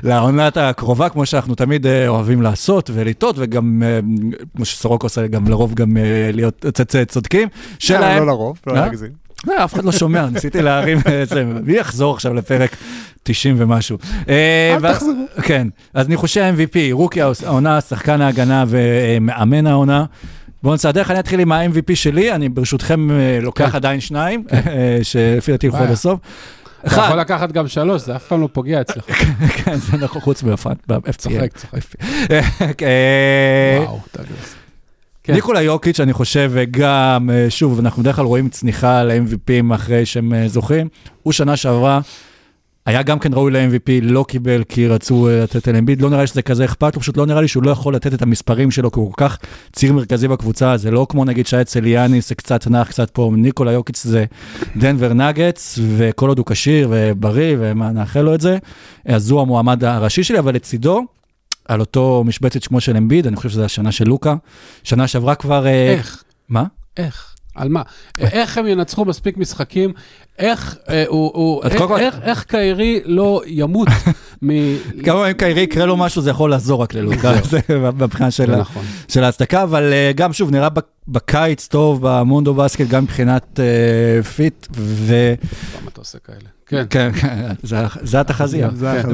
לעונת הקרובה, כמו שאנחנו תמיד אה, אוהבים לעשות ולטעות, וגם, אה, כמו שסורוקו עושה, גם לרוב גם אה, להיות צ- צודקים. שלהם. לא לרוב, לא? להגזים. לא, אף אחד לא שומע, ניסיתי להרים את זה, מי יחזור עכשיו לפרק 90 ומשהו. אל תחזרו. כן, אז אני חושב MVP, רוקי העונה, שחקן ההגנה ומאמן העונה. בואו נסדר, אני אתחיל עם ה-MVP שלי, אני ברשותכם לוקח כן. עדיין שניים, אה, שלפי דעתי ילכו עד. הסוף. אתה יכול לקחת גם שלוש, זה אף פעם לא פוגע אצלך. כן, זה נכון, חוץ ב-FPL. צוחק, צוחק. אה, וואו, תגלס. כן. ניקולה יוקיץ', אני חושב, גם, אה, שוב, אנחנו בדרך כלל רואים צניחה ל-MVPים אחרי שהם אה, זוכים. הוא שנה שעברה, היה גם כן ראוי ל-MVP, לא קיבל כי רצו אה, לתת לאמביד, לא נראה לי שזה כזה אכפת לו, פשוט לא נראה לי שהוא לא יכול לתת את המספרים שלו, כי הוא כל כך ציר מרכזי בקבוצה, זה לא כמו נגיד שהיה אצל יאניס, זה קצת נח, קצת פה, ניקולה יוקיץ' זה דנבר נגטס, וכל עוד הוא כשיר ובריא, ונאחל לו את זה, אז הוא המועמד הראשי שלי, אבל לצידו, על אותו משבצת כמו של אמביד, אני חושב שזה השנה של לוקה. שנה שעברה כבר... אה, איך? מה? איך? על מה? איך הם ינצחו מספיק משחקים? איך אה, הוא... איך- קיירי לא ימות מ... גם אם קיירי יקרה לו משהו, זה יכול לעזור רק ללוקה, זה מבחינה של נכון. ההצדקה, אבל אה, גם שוב, נראה בק- בקיץ טוב במונדו בסקט, גם מבחינת אה, fit, ו... למה אתה עושה כאלה? כן. כן, כן, זה- זה התחזיה. כן.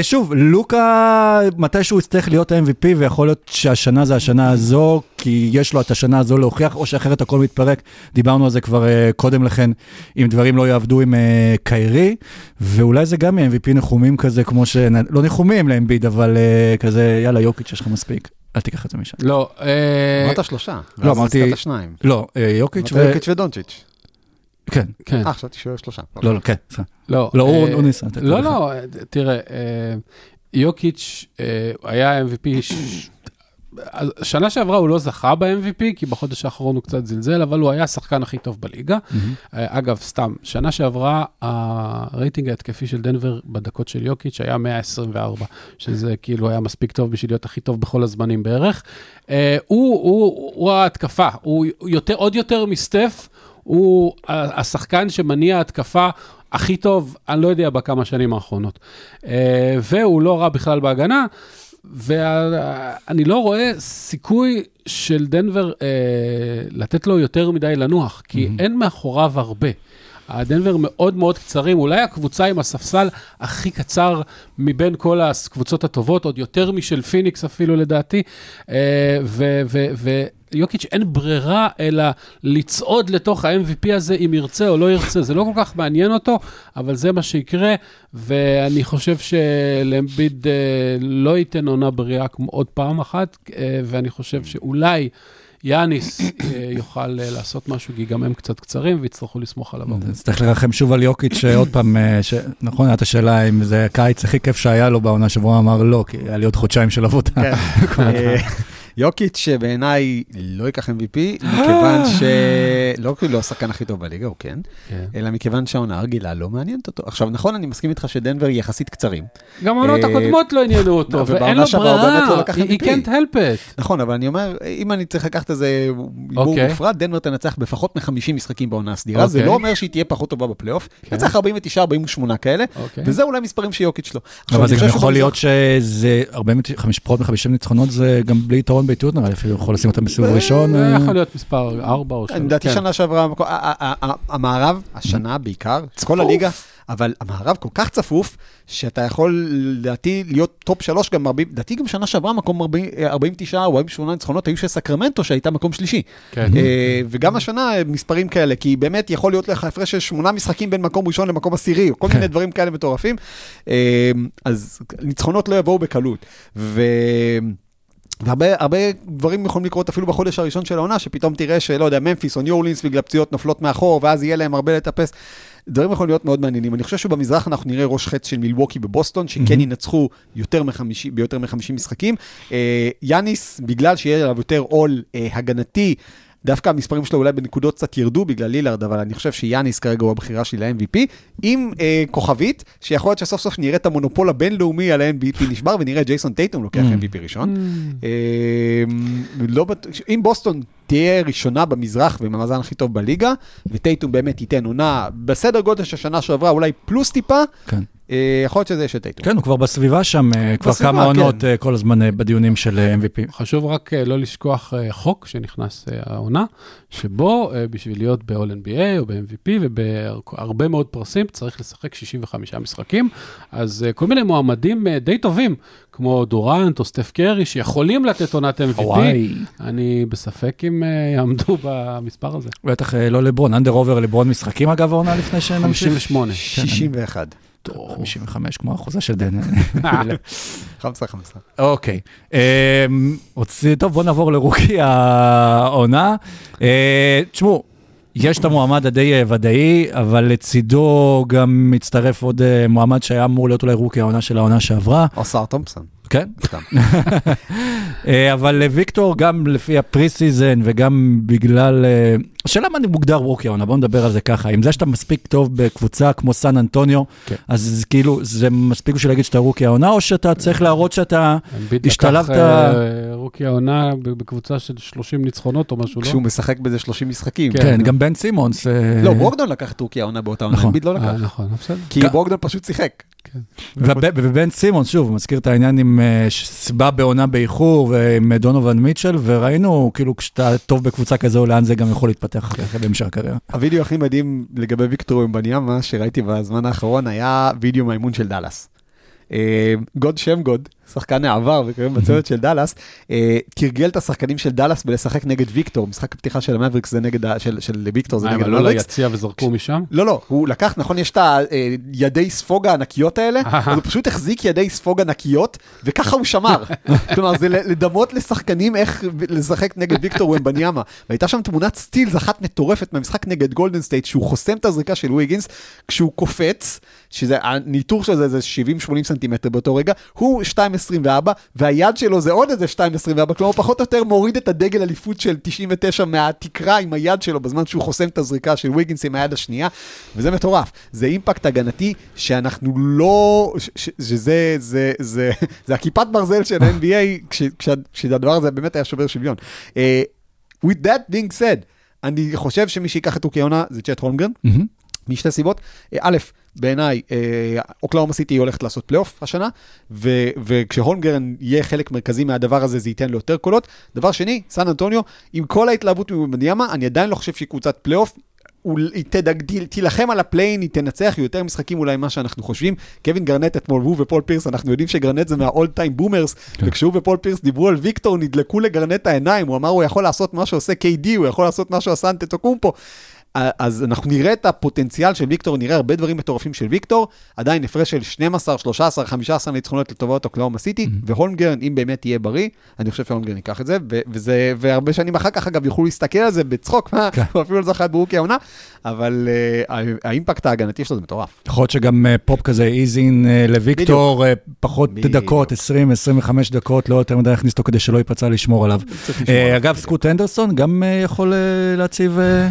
ושוב, לוקה, מתי שהוא יצטרך להיות ה-MVP, ויכול להיות שהשנה זה השנה הזו, כי יש לו את השנה הזו להוכיח, או שאחרת הכל מתפרק. דיברנו על זה כבר אה, קודם לכן, אם דברים לא יעבדו עם אה, קיירי, ואולי זה גם מ-MVP נחומים כזה, כמו ש... לא נחומים לאמביד, אבל אה, כזה, יאללה, יוקיץ', יש לך מספיק. אל תיקח את זה משם. לא, אמרת שלושה. לא, אמרתי- הזכרת שניים. לא, יוקיץ' ו... יוקיץ' ודונצ'יץ'. כן, כן. אה, חשבתי שהוא שלושה. לא, לא, כן, סליחה. לא, לא, הוא אה, ניסה. לא. לא, אה, תראה, אה, יוקיץ' היה MVP, שנה שעברה הוא לא זכה ב-MVP, כי בחודש האחרון הוא קצת זלזל, אבל הוא היה השחקן הכי טוב בליגה. אגב, סתם, שנה שעברה הרייטינג ההתקפי של דנבר בדקות של יוקיץ' היה 124, שזה כאילו היה מספיק טוב בשביל להיות הכי טוב בכל הזמנים בערך. הוא, הוא, הוא ההתקפה, הוא יותר, עוד יותר מסטף, הוא השחקן שמניע התקפה הכי טוב, אני לא יודע, בכמה שנים האחרונות. אה, והוא לא רע בכלל בהגנה, ואני לא רואה סיכוי של דנבר אה, לתת לו יותר מדי לנוח, כי מהמם. אין מאחוריו הרבה. הדנבר מאוד מאוד קצרים, אולי הקבוצה עם הספסל הכי קצר מבין כל הקבוצות הטובות, עוד יותר משל פיניקס אפילו לדעתי, אה, ו- ו- ויוקיץ' אין ברירה אלא לצעוד לתוך ה-MVP הזה אם ירצה או לא ירצה, זה לא כל כך מעניין אותו, אבל זה מה שיקרה, ואני חושב שלמביד אה, לא ייתן עונה בריאה כמו עוד פעם אחת, אה, ואני חושב שאולי... יאניס אה, יוכל אה, לעשות משהו, כי גם הם קצת קצרים ויצטרכו לסמוך עליו. צריך לרחם שוב על יוקיץ' שעוד פעם, אה, ש- נכון, הייתה שאלה אם זה הקיץ הכי כיף שהיה לו בעונה שבוע, אמר לא, כי היה לי עוד חודשיים של עבודה. יוקיץ' שבעיניי לא ייקח MVP, מכיוון שלא כי הוא לא השחקן הכי טוב בליגה, הוא כן, כן. אלא מכיוון שהעונה הרגילה לא מעניינת אותו. עכשיו, נכון, אני מסכים איתך שדנבר יחסית קצרים. גם העונות אה, הקודמות לא עניינו לא, אותו, ואין לו לא ברירה, לקח he can't help it. נכון, אבל אני אומר, אם אני צריך לקחת איזה הימור אוקיי. מופרד, דנבר תנצח בפחות מ-50 משחקים בעונה הסדירה, זה אוקיי. לא אומר שהיא תהיה פחות טובה בפלייאוף, כן. תנצח 49-48 כאלה, אוקיי. וזה אולי מספרים שיוקיץ' לא. אבל זה גם יכול שבמזרח- להיות שזה 45 פחות מ-50 ניצחונות, זה גם בלי יתרון באיטיות נראה לי, אפילו יכול לשים אותם בסיבוב ראשון. זה אה, יכול להיות מספר 4 או 3. לדעתי שנה שעברה, המערב, השנה בעיקר, כל הליגה, אבל המערב כל כך צפוף, שאתה יכול, לדעתי, להיות top שלוש גם 40, לדעתי גם שנה שעברה מקום 40 49 או 48 ניצחונות היו של סקרמנטו שהייתה מקום שלישי. כן. אה, וגם השנה אה, מספרים כאלה, כי באמת יכול להיות לך הפרש של שמונה משחקים בין מקום ראשון למקום עשירי, או כל מיני דברים כאלה מטורפים. אה, אז ניצחונות לא יבואו בקלות. ו... והרבה הרבה דברים יכולים לקרות אפילו בחודש הראשון של העונה, שפתאום תראה שלא יודע, ממפיס או ניו אורלינס בגלל פציעות נופלות מאחור, ואז יהיה להם הרבה לטפס. דברים יכולים להיות מאוד מעניינים. אני חושב שבמזרח אנחנו נראה ראש חץ של מילווקי בבוסטון, שכן ינצחו יותר מחמישי, ביותר מ-50 משחקים. אה, יאניס, בגלל שיהיה עליו יותר עול אה, הגנתי, דווקא המספרים שלו אולי בנקודות קצת ירדו בגלל לילארד, אבל אני חושב שיאניס כרגע הוא הבחירה שלי ל-MVP, עם אה, כוכבית, שיכול להיות שסוף סוף נראה את המונופול הבינלאומי על ה-MVP נשבר, ונראה ג'ייסון טייטום לוקח Mm. MVP ראשון. אה, לא. אם בוסטון תהיה ראשונה במזרח ועם המאזן הכי טוב בליגה, וטייטום באמת ייתן עונה בסדר גודל של שנה שעברה, אולי פלוס טיפה, כן. אה, יכול להיות שזה יהיה של טייטום. כן, הוא כבר בסביבה שם, אה, כבר כמה כן. עונות אה, כל הזמן בדיונים של MVP. חשוב רק לא לשכוח חוק שנכנס העונה, שבו בשביל להיות ב-all NBA או ב-MVP ובהרבה מאוד פרסים צריך לשחק 65 משחקים, אז כל מיני מועמדים די טובים, כמו דורנט או סטף קרי, שיכולים לתת עונת MVP, וואי. אני בספק אם אה, יעמדו במספר הזה. בטח אה, לא לברון, אנדר עובר לברון משחקים אגב העונה לפני שנמשיך. 58. 61. 55 כמו האחוזה של דן. 15, 15. אוקיי. אמ, טוב, בוא נעבור לרוקי העונה. אה, תשמעו, יש את המועמד הדי אה, ודאי, אבל לצידו גם מצטרף עוד אה, מועמד שהיה אמור להיות אולי רוקי העונה של העונה שעברה. או שר תומפסון. כן. אה, אבל ויקטור, גם לפי ה preseason וגם בגלל... השאלה מה מוגדר רוקי העונה, בוא נדבר על זה ככה. עם זה שאתה מספיק טוב בקבוצה כמו סן אנטוניו, כן. אז כאילו, זה מספיק בשביל להגיד שאתה רוקי העונה, או שאתה צריך להראות שאתה... השתלבת- לקח, אה, רוקי העונה בקבוצה של 30 ניצחונות או משהו, לא? כשהוא משחק בזה 30 משחקים. כן. כן, גם בן סימונס. אה, לא, ברוקדון לקח את רוקי העונה באותה עונה, נכון. אמביט לא לקח. אה, נכון, בסדר. כי ברוקדון פשוט שיחק. וב- ובן סימונס, שוב, מזכיר את העניין עם סיבה בעונה באיחור ועם דונובן מיטשל, וראינו, כאילו, כשאתה טוב בקבוצה כזו, לאן זה גם יכול להתפתח כך בהמשך הקריירה. הווידאו הכי מדהים לגבי ויקטור וומבניאמה שראיתי בזמן האחרון היה וידאו מהאימון של דאלאס. גוד שאמגוד, שחקן העבר וכיום בצוות של דאלאס, אה, תרגל את השחקנים של דאלאס בלשחק נגד ויקטור, משחק הפתיחה של המבריקס זה נגד, של, של ויקטור זה הם נגד עלו המבריקס. ליציע וזרקו משם? לא, לא, הוא לקח, נכון, יש את הידי ספוג הענקיות האלה, אז הוא פשוט החזיק ידי ספוג ענקיות, וככה הוא שמר. כלומר, זה לדמות לשחקנים איך לשחק נגד ויקטור ומבניאמה. והייתה שם תמונת סטילס אחת מטורפת מהמשחק נגד גולדן סטייט, שהוא חוסם את הזריקה של ויגינס, כשהוא קופץ, שזה, הניתור של זה זה 70-80 סנטימטר באותו רגע, הוא 2.24, והיד שלו זה עוד איזה 2.24, כלומר הוא פחות או יותר מוריד את הדגל אליפות של 99 מהתקרה עם היד שלו, בזמן שהוא חוסם את הזריקה של ויגינס עם היד השנייה, וזה מטורף. זה אימפקט הגנתי שאנחנו לא, שזה, זה, זה, זה הכיפת ברזל של כש- כשה- כשהדבר הזה באמת היה שובר שוויון. אה, with that being said, אני חושב שמי שיקח את רוקי העונה זה צ'ט הולמגרן, מהמם. משתי סיבות. אה, א', בעיניי, אה, אוקלאומה סיטי הולכת לעשות פלייאוף השנה, ו- וכשהולמגרן יהיה חלק מרכזי מהדבר הזה, זה ייתן לו יותר קולות. דבר שני, סן אנטוניו, עם כל ההתלהבות מבניאמה, אני עדיין לא חושב שהיא קבוצת פלייאוף. היא תילחם על ה play-in, היא תנצח יותר משחקים אולי ממה שאנחנו חושבים. קווין גארנט אתמול, הוא ופול פירס, אנחנו יודעים שגרנט זה מה old time boomers, וכשהוא ופול פירס דיברו על ויקטור, נדלקו לגרנט העיניים, הוא אמר הוא יכול לעשות מה שעושה KD, הוא יכול לעשות מה שעשה אנטטוקומפו. אז אנחנו נראה את הפוטנציאל של ויקטור, נראה הרבה דברים מטורפים של ויקטור, עדיין הפרש של 12, 13, 15 ניצחונות לטובת אוקלאומה סיטי, והולמגרן, אם באמת יהיה בריא, אני חושב שהולמגרן ייקח את זה, ו- וזה, והרבה שנים אחר כך, אגב, יוכלו להסתכל על זה בצחוק, מה, כן. הוא אפילו לא זכה ברוקי העונה, אבל uh, האימפקט ההגנתי שלו זה מטורף. יכול להיות שגם אה, פופ כזה איזין אה, לוויקטור, אה, פחות בדיוק. דקות, 20-25 דקות, לא יותר מדי להכניס אותו כדי שלא ייפצע לשמור עליו. לשמור עליו. אגב, סקוט אנדרסון גם אה, יכול אה, להציב... אה,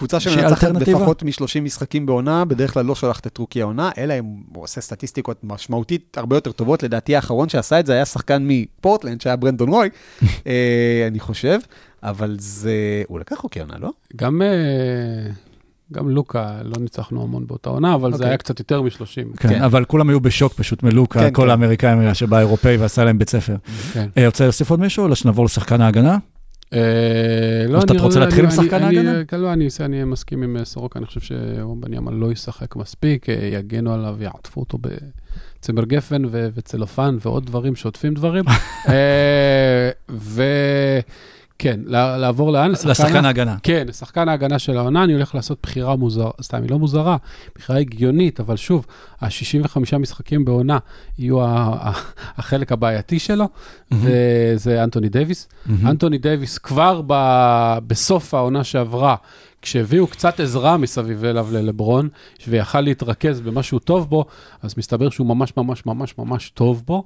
קבוצה שמנצחת? בפחות מ-30 משחקים בעונה, בדרך כלל לא שולחת את רוקי העונה, אלא אם הוא עושה סטטיסטיקות משמעותית הרבה יותר טובות. לדעתי האחרון שעשה את זה היה שחקן מפורטלנד, שהיה ברנדון רוי, אה, אני חושב, אבל זה... הוא לקח רוקי העונה, לא? גם, אה, גם לוקה, לא ניצחנו המון באותה עונה, אבל זה אוקיי. היה קצת יותר מ-30. כן, כן. אבל כולם היו בשוק פשוט מלוקה, כן, כל כן. האמריקאים שבא אירופאי ועשה להם בית ספר. כן. אה, רוצה להוסיף עוד מישהו, או שנעבור לשחקן ההגנה? אה, לא, אני- רוצה אני- להתחיל עם שחקן ההגנה? לא, אני אני מסכים עם אה, סורוקה, אני חושב שבניאמה לא ישחק מספיק, אה, יגנו עליו, יעטפו אותו בצמר גפן וצלופן ועוד דברים שעוטפים דברים. לע- לעבור לאן? לשחקן ההגנה. כן, לשחקן ההגנה של העונה, אני הולך לעשות בחירה מוזרה, סתם, היא לא מוזרה, בחירה הגיונית, אבל שוב, ה-65 משחקים בעונה יהיו החלק הבעייתי שלו, וזה אנטוני דייוויס. אנטוני דייוויס כבר בסוף העונה שעברה, כשהביאו קצת עזרה מסביב אליו ללברון, ויכל להתרכז במה שהוא טוב בו, אז מסתבר שהוא ממש ממש ממש ממש טוב בו.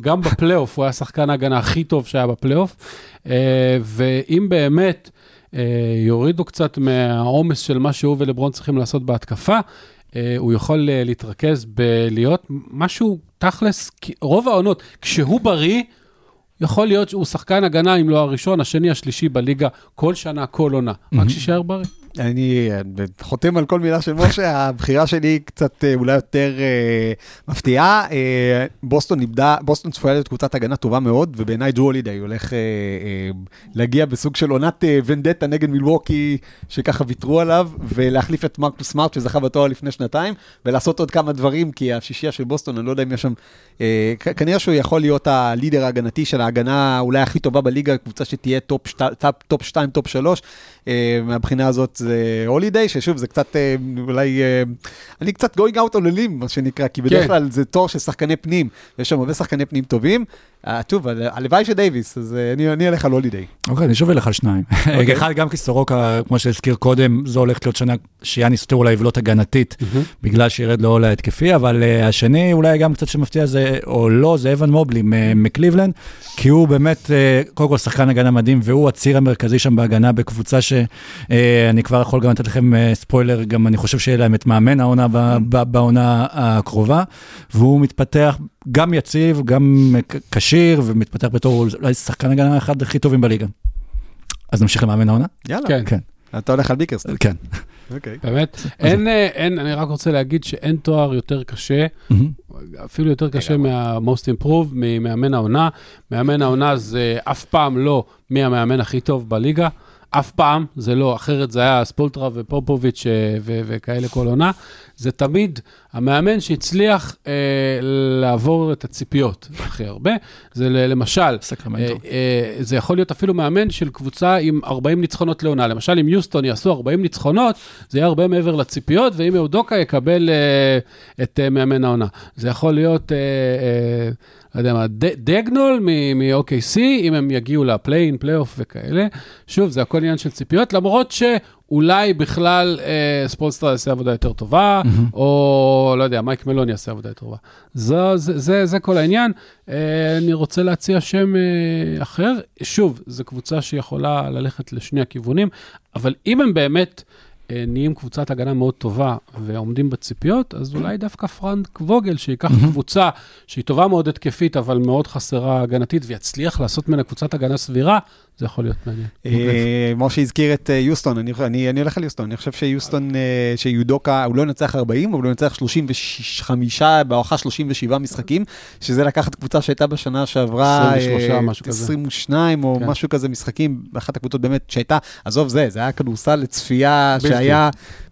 גם בפלייאוף הוא היה שחקן ההגנה הכי טוב שהיה בפלייאוף, אה, ואם באמת אה, יורידו קצת מהעומס של מה שהוא ולברון צריכים לעשות בהתקפה, אה, הוא יכול להתרכז בלהיות משהו תכלס, רוב העונות, כשהוא בריא, יכול להיות שהוא שחקן הגנה, אם לא הראשון, השני, השלישי בליגה, כל שנה, כל עונה. רק שישאר בריא. אני אה, חותם על כל מילה של משה, הבחירה שלי היא קצת אה, אולי יותר אה, מפתיעה. אה, בוסטון איבדה, בוסטון צפויה להיות קבוצת הגנה טובה מאוד, ובעיניי ג'ו הולידי הולך אה, אה, להגיע בסוג של עונת אה, ונדטה נגד מילווקי, שככה ויתרו עליו, ולהחליף את מרקוס סמארט שזכה בתואר לפני שנתיים, ולעשות עוד כמה דברים, כי השישייה של בוסטון, אני לא יודע אם יש שם, אה, כנראה שהוא יכול להיות הלידר ההגנתי של ההגנה אולי הכי טובה בליגה, קבוצה שתהיה top 2, top 3. אה, מהבחינה הזאת זה הולידיי, ששוב, זה קצת אה, אולי, אה, אני קצת going out on a limb, מה שנקרא, כי בדרך כן. כלל זה תור של שחקני פנים, ויש שם הרבה שחקני פנים טובים. טוב, הל- הלוואי שדייוויס, אז אני אלך על הולידיי. אוקיי, אני שוב אלך על שניים. אוקיי. אחד, גם כי סורוקה, כמו שהזכיר קודם, זו הולכת להיות שנה שיאניס יותר אולי יבלוט הגנתית, בגלל שירד לו עול ההתקפי, אבל השני אולי גם קצת שמפתיע זה, או לא, זה אוון מובלי מקליבלנד, כי הוא באמת, קודם כל שחקן הגנה מדהים, והוא הציר המרכזי שם בהגנה בקבוצה שאני כבר יכול גם לתת לכם uh, ספוילר, גם אני חושב שיהיה להם את מאמן העונה ב- ב- בעונה הקרובה, והוא מתפתח גם יציב, גם כשיר, ומתפתח בתור אולי שחקן הגנה אחד הכי טובים בליגה. אז נמשיך למאמן העונה? יאללה, כן. כן, אתה הולך על ביקרסטון. כן. אוקיי. באמת, אין, אה, אין, אני רק רוצה להגיד שאין תואר יותר קשה. אפילו יותר קשה מה-most improved, ממאמן העונה. מאמן העונה זה אף פעם לא מי המאמן הכי טוב בליגה, אף פעם, זה לא, אחרת זה היה ספולטרה ופופוביץ' אה, ו- וכאלה כל עונה. זה תמיד המאמן שהצליח אה, לעבור את הציפיות הכי הרבה. זה למשל, סקרמנטו. אה, אה, זה יכול להיות אפילו מאמן של קבוצה עם 40 ניצחונות לעונה. למשל, אם יוסטון יעשו 40 ניצחונות, זה יהיה הרבה מעבר לציפיות, ואם יודוקה יקבל אה, את אה, מאמן העונה. זה יכול להיות, אה, אה, לא יודע מה, דיינולט מ-OKC, אם הם יגיעו ל play-in, פלייאוף וכאלה. שוב, זה הכל עניין של ציפיות, למרות שאולי בכלל אה, ספולסטרה יעשה עבודה יותר טובה, או לא יודע, מייק מלון יעשה עבודה יותר טובה. זו, זה, זה, זה כל העניין. אה, אני רוצה להציע שם אה, אחר. שוב, זו קבוצה שיכולה ללכת לשני הכיוונים, אבל אם הם באמת נהיים קבוצת הגנה מאוד טובה ועומדים בציפיות, אז אולי דווקא פרנק ווגל, שייקח קבוצה שהיא טובה מאוד התקפית, אבל מאוד חסרה הגנתית, ויצליח לעשות ממנה קבוצת הגנה סבירה, זה יכול להיות מעניין. אה, משה הזכיר את אה, יוסטון, אני, אני, אני הולך על יוסטון, אני חושב שיוסטון, אה, שיודוקה, הוא לא ינצח 40, אבל הוא ינצח 35, בהערכה 37 משחקים, שזה לקחת קבוצה שהייתה בשנה שעברה... 23, אה, משהו כזה. 22 או כן. משהו כזה משחקים, באחת הקבוצות באמת שהייתה, עזוב זה, זה היה כדורסל לצפייה בלתי. שהיה, ב,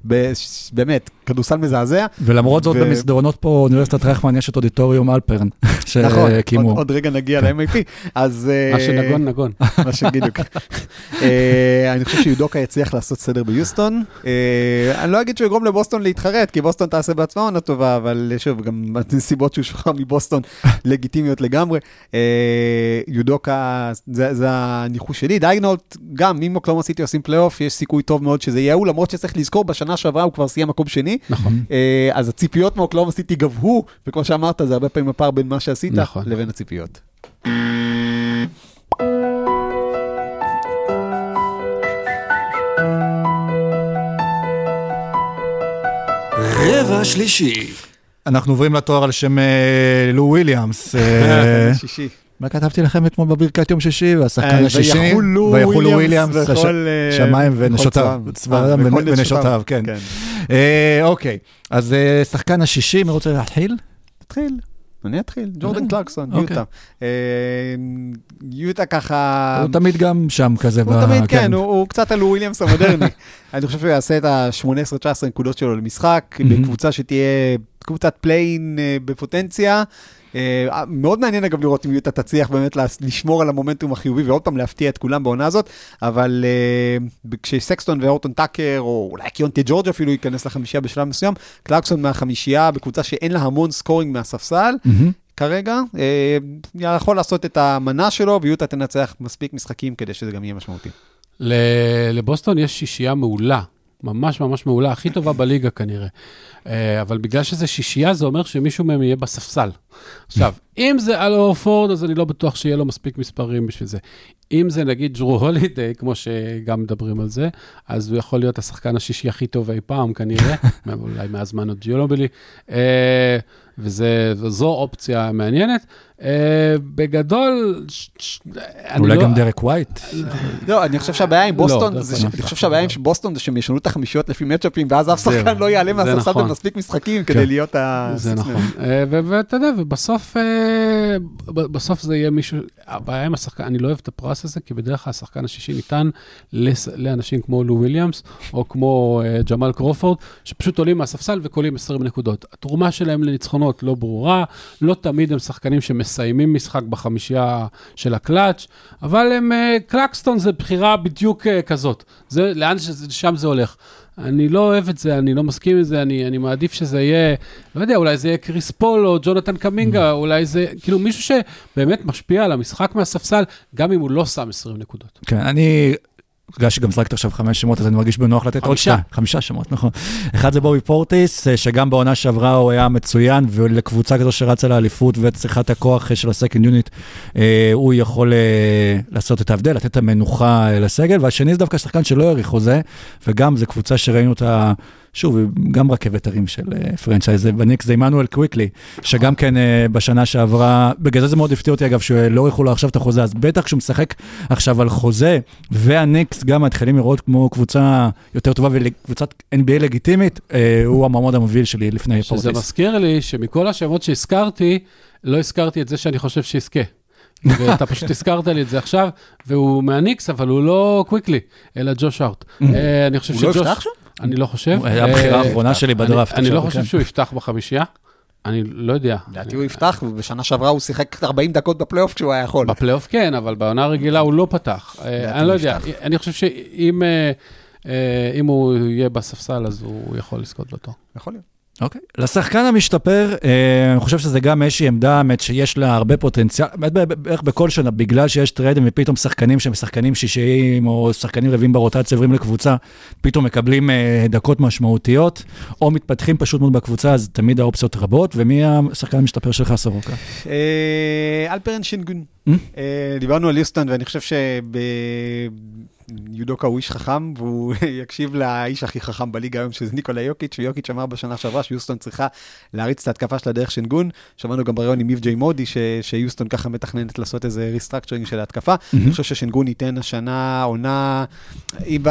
באמת, כדורסל מזעזע. ולמרות זאת, ו- במסדרונות פה, אוניברסיטת רייכמן, יש את אודיטוריום אלפרן, נכון, שהקימו. עוד, עוד רגע נגיע ל-MIP, אז... אה, מה שנגון, נגון. מה שבדיוק. אה, אני חושב שיודוקה יצליח לעשות סדר ביוסטון. אה, אני לא אגיד שהוא יגרום לבוסטון להתחרט, כי בוסטון תעשה בעצמה עונה טובה, אבל אה, שוב, גם הנסיבות שהוא שוחרר מבוסטון לגיטימיות לגמרי. אה, יודוקה, זה זה הניחוש שלי. דיינולט, גם אם אוקלאומה סיטי עושים פלייאוף, יש סיכוי טוב מאוד שזה יהיה הוא, למרות שצריך לזכור, בשנה שעברה הוא כבר סיים מקום שני. נכון. אה, אז הציפיות מאוקלאומה סיטי גבהו, וכמו שאמרת, זה הרבה פעמים הפער בין מה שעשית נכון. לבין הציפיות. רבע שלישי. אנחנו עוברים לתואר על שם אה, לו וויליאמס. אה, שישי. מה כתבתי לכם אתמול בברכת יום שישי, והשחקן אה, השישי, ויכולו וויליאמס הש- אה, שמיים ונשותיו, אה, ונ- ונשותיו, כן. אה, אוקיי, אז אה, שחקן השישי, מי רוצה להתחיל? תתחיל. אני אתחיל, ג'ורדן אה, קלרקסון, אוקיי. יוטה. אה, יוטה ככה... הוא תמיד גם שם כזה. הוא תמיד, כן, הוא קצת הלו וויליאמס המודרני. אני חושב שהוא יעשה את ה-18-19 נקודות שלו למשחק. בקבוצה שתהיה קבוצת play-in אה, בפוטנציה. אה, מאוד מעניין אגב לראות אם יוטה תצליח באמת לשמור על המומנטום החיובי ועוד פעם להפתיע את כולם בעונה הזאת, אבל אה, כשסקסטון והורטון טאקר, או אולי קיונטי ג'ורג' אפילו ייכנס לחמישייה בשלב מסוים, קלרקסון מהחמישייה בקבוצה שאין לה המון scoring מהספסל. כרגע, אה, יכול לעשות את המנה שלו, ויוטה תנצח מספיק משחקים כדי שזה גם יהיה משמעותי. לבוסטון יש שישייה מעולה, ממש ממש מעולה, הכי טובה בליגה כנראה. אה, אבל בגלל שזה שישייה, זה אומר שמישהו מהם יהיה בספסל. עכשיו, אם זה על אורפורד, אז אני לא בטוח שיהיה לו מספיק מספרים בשביל זה. אם זה נגיד ג'רו הולידיי, כמו שגם מדברים על זה, אז הוא יכול להיות השחקן השישי הכי טוב אי פעם כנראה, אולי מהזמן עוד ג'יונובילי, אה, וזו אופציה מעניינת. אה, בגדול, אולי לא- גם דרק ווייט. לא, אני חושב שהבעיה עם לא, בוסטון, לא. אני חושב שהבעיה עם בוסטון זה שהם ישנו את החמישיות לפי מצ'אפים, ואז אף שחקן לא יעלה מהספסל נכון. במספיק משחקים כן. כדי להיות ה... זה נכון. אה, ואתה יודע, ובסוף אה, בסוף זה יהיה מישהו, הבעיה עם השחקן, אני לא אוהב את הפרס הזה, כי בדרך כלל השחקן השישי ניתן לאנשים כמו לו וויליאמס, או כמו ג'מאל קרופורד, שפשוט עולים מהספסל וקולעים 20 נקודות. התרומה שלהם לניצחונות לא ברורה, לא תמיד הם שחקנים שמסיימים משחק בחמישייה של הקלאץ', אבל הם, אה, קלקסטון זה בחירה בדיוק אה, כזאת. זה, לאן שזה, שם זה הולך. אני לא אוהב את זה, אני לא מסכים עם זה, אני, אני מעדיף שזה יהיה, לא יודע, אולי זה יהיה קריס פול או ג'ונתן קמינגה, אולי זה, כאילו מישהו שבאמת משפיע על המשחק מהספסל, גם אם הוא לא שם 20 נקודות. כן, אני, בגלל שגם זרקת עכשיו חמש שמות, אז אני מרגיש בנוח לתת עוד. שתיים. חמישה שמות, נכון. אחד זה בובי פורטיס, אה, שגם בעונה שעברה הוא היה מצוין, ולקבוצה כזו שרצה לאליפות וצריכה את הכוח אה, של ה second unit, אה, הוא יכול לעשות את ההבדל, לתת את המנוחה לסגל. והשני זה דווקא שחקן שלא האריך חוזה, וגם זו קבוצה שראינו אותה... שוב, גם רכבת הרים של אה, franchise, בניקס זה עמנואל קוויקלי, שגם כן אה, בשנה שעברה, בגלל זה זה מאוד הפתיע אותי אגב, שלא האריכו לו עכשיו את החוזה, אז בטח כשהוא משחק עכשיו על חוזה, והניקס גם מתחילים לראות כמו קבוצה יותר טובה וקבוצת NBA לגיטימית, אה, הוא המעמוד המוביל שלי לפני שזה פורטיס. מזכיר לי שמכל השמות שהזכרתי, לא הזכרתי את זה שאני חושב שיזכה. ואתה פשוט הזכרת לי את זה עכשיו, והוא מהניקס, אבל הוא לא קוויקלי, אלא ג'וש אאוט. אה, אני חושב הוא לא שג'וש... יפתח שם? אני לא חושב. הוא היה הבחירה אה, האחרונה שלי אני- בדראפט אני לא חושב כן. שהוא יפתח בחמישייה. אני לא יודע. לדעתי הוא יפתח, ובשנה שעברה הוא שיחק 40 דקות בפלייאוף כשהוא היה יכול. בפלייאוף כן, אבל בעונה הרגילה הוא לא פתח. אה, אני לא יודע. אני חושב שאם אם הוא יהיה בספסל, אז הוא יכול לזכות בתור. יכול להיות. אוקיי. לשחקן המשתפר, אה, אני חושב שזה גם איזושהי עמדה, האמת שיש לה הרבה פוטנציאל, באמת בערך בכל שנה, בגלל שיש טריידים ופתאום שחקנים שהם שחקנים שישיים, או שחקנים רביעים ברוטציה עוברים לקבוצה, פתאום מקבלים אה, דקות משמעותיות, או מתפתחים פשוט מאוד בקבוצה, אז תמיד האופציות רבות. ומי השחקן המשתפר שלך, סורוקה? אה, אלפרן שינגון. דיברנו על יוסטון, ואני חושב שיודוקה הוא איש חכם, והוא יקשיב לאיש הכי חכם בליגה היום, שזה ניקולה יוקיץ', ויוקיץ' אמר בשנה שעברה שיוסטון צריכה להריץ את ההתקפה שלה דרך שינגון. שמענו גם בריאיון עם איי ג'יי מודי, ש- שיוסטון ככה מתכננת לעשות איזה restructuring של ההתקפה. אני חושב ששינגון ייתן השנה עונה, אם,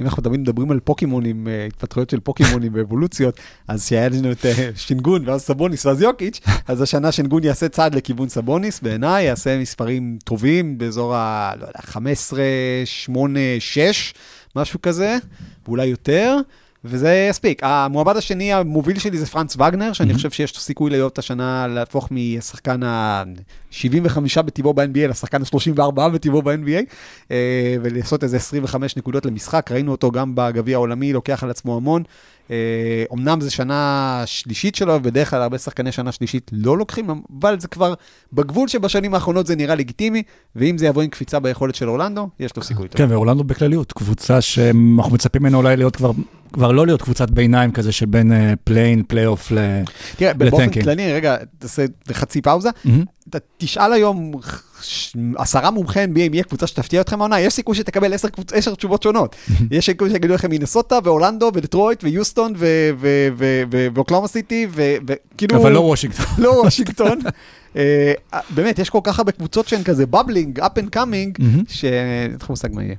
אם אנחנו תמיד מדברים על פוקימונים, אה, התפתחויות של פוקימונים ואבולוציות, אז שהיה לנו את אה, שינגון ואז סבוניס ואז יוקיץ', אז השנה שינגון יעשה צעד לכיוון סבוניס, בעיניי יעשה מספרים טובים באזור ה... לא יודע, 15, 8, 6, משהו כזה, ואולי יותר. וזה יספיק. המועמד השני המוביל שלי זה פרנץ וגנר, שאני חושב שיש סיכוי להיות השנה להפוך משחקן ה-75 בטבעו ב-NBA לשחקן ה-34 בטבעו ב-NBA, אה, ולעשות איזה 25 נקודות למשחק. ראינו אותו גם בגביע העולמי, לוקח על עצמו המון. אה, אמנם זו שנה שלישית שלו, ובדרך כלל הרבה שחקני שנה שלישית לא לוקחים, אבל זה כבר בגבול שבשנים האחרונות זה נראה לגיטימי, ואם זה יבוא עם קפיצה ביכולת של אורלנדו, יש לו סיכוי טוב. כן, ואורלנדו בכלליות, קבוצה שאנחנו מצפים ממנו אולי להיות כבר, כבר לא להיות קבוצת ביניים כזה שבין פליי אין, פלייאוף ל... תראה, באופן. כללי, רגע, תעשה חצי פאוזה. אתה תשאל היום עשרה מומחי NBA אם יהיה קבוצה שתפתיע אתכם העונה, יש סיכוי שתקבל עשר, קבוצ... עשר תשובות שונות. יש סיכוי שיגידו לכם מינסוטה ואורלנדו ודטרויט ויוסטון ואוקלהומה סיטי וכאילו... אבל לא וושינגטון. לא וושינגטון. אה, באמת, יש כל כך הרבה קבוצות שהן כזה bubbling, up and coming. שאין לך מושג מה יהיה.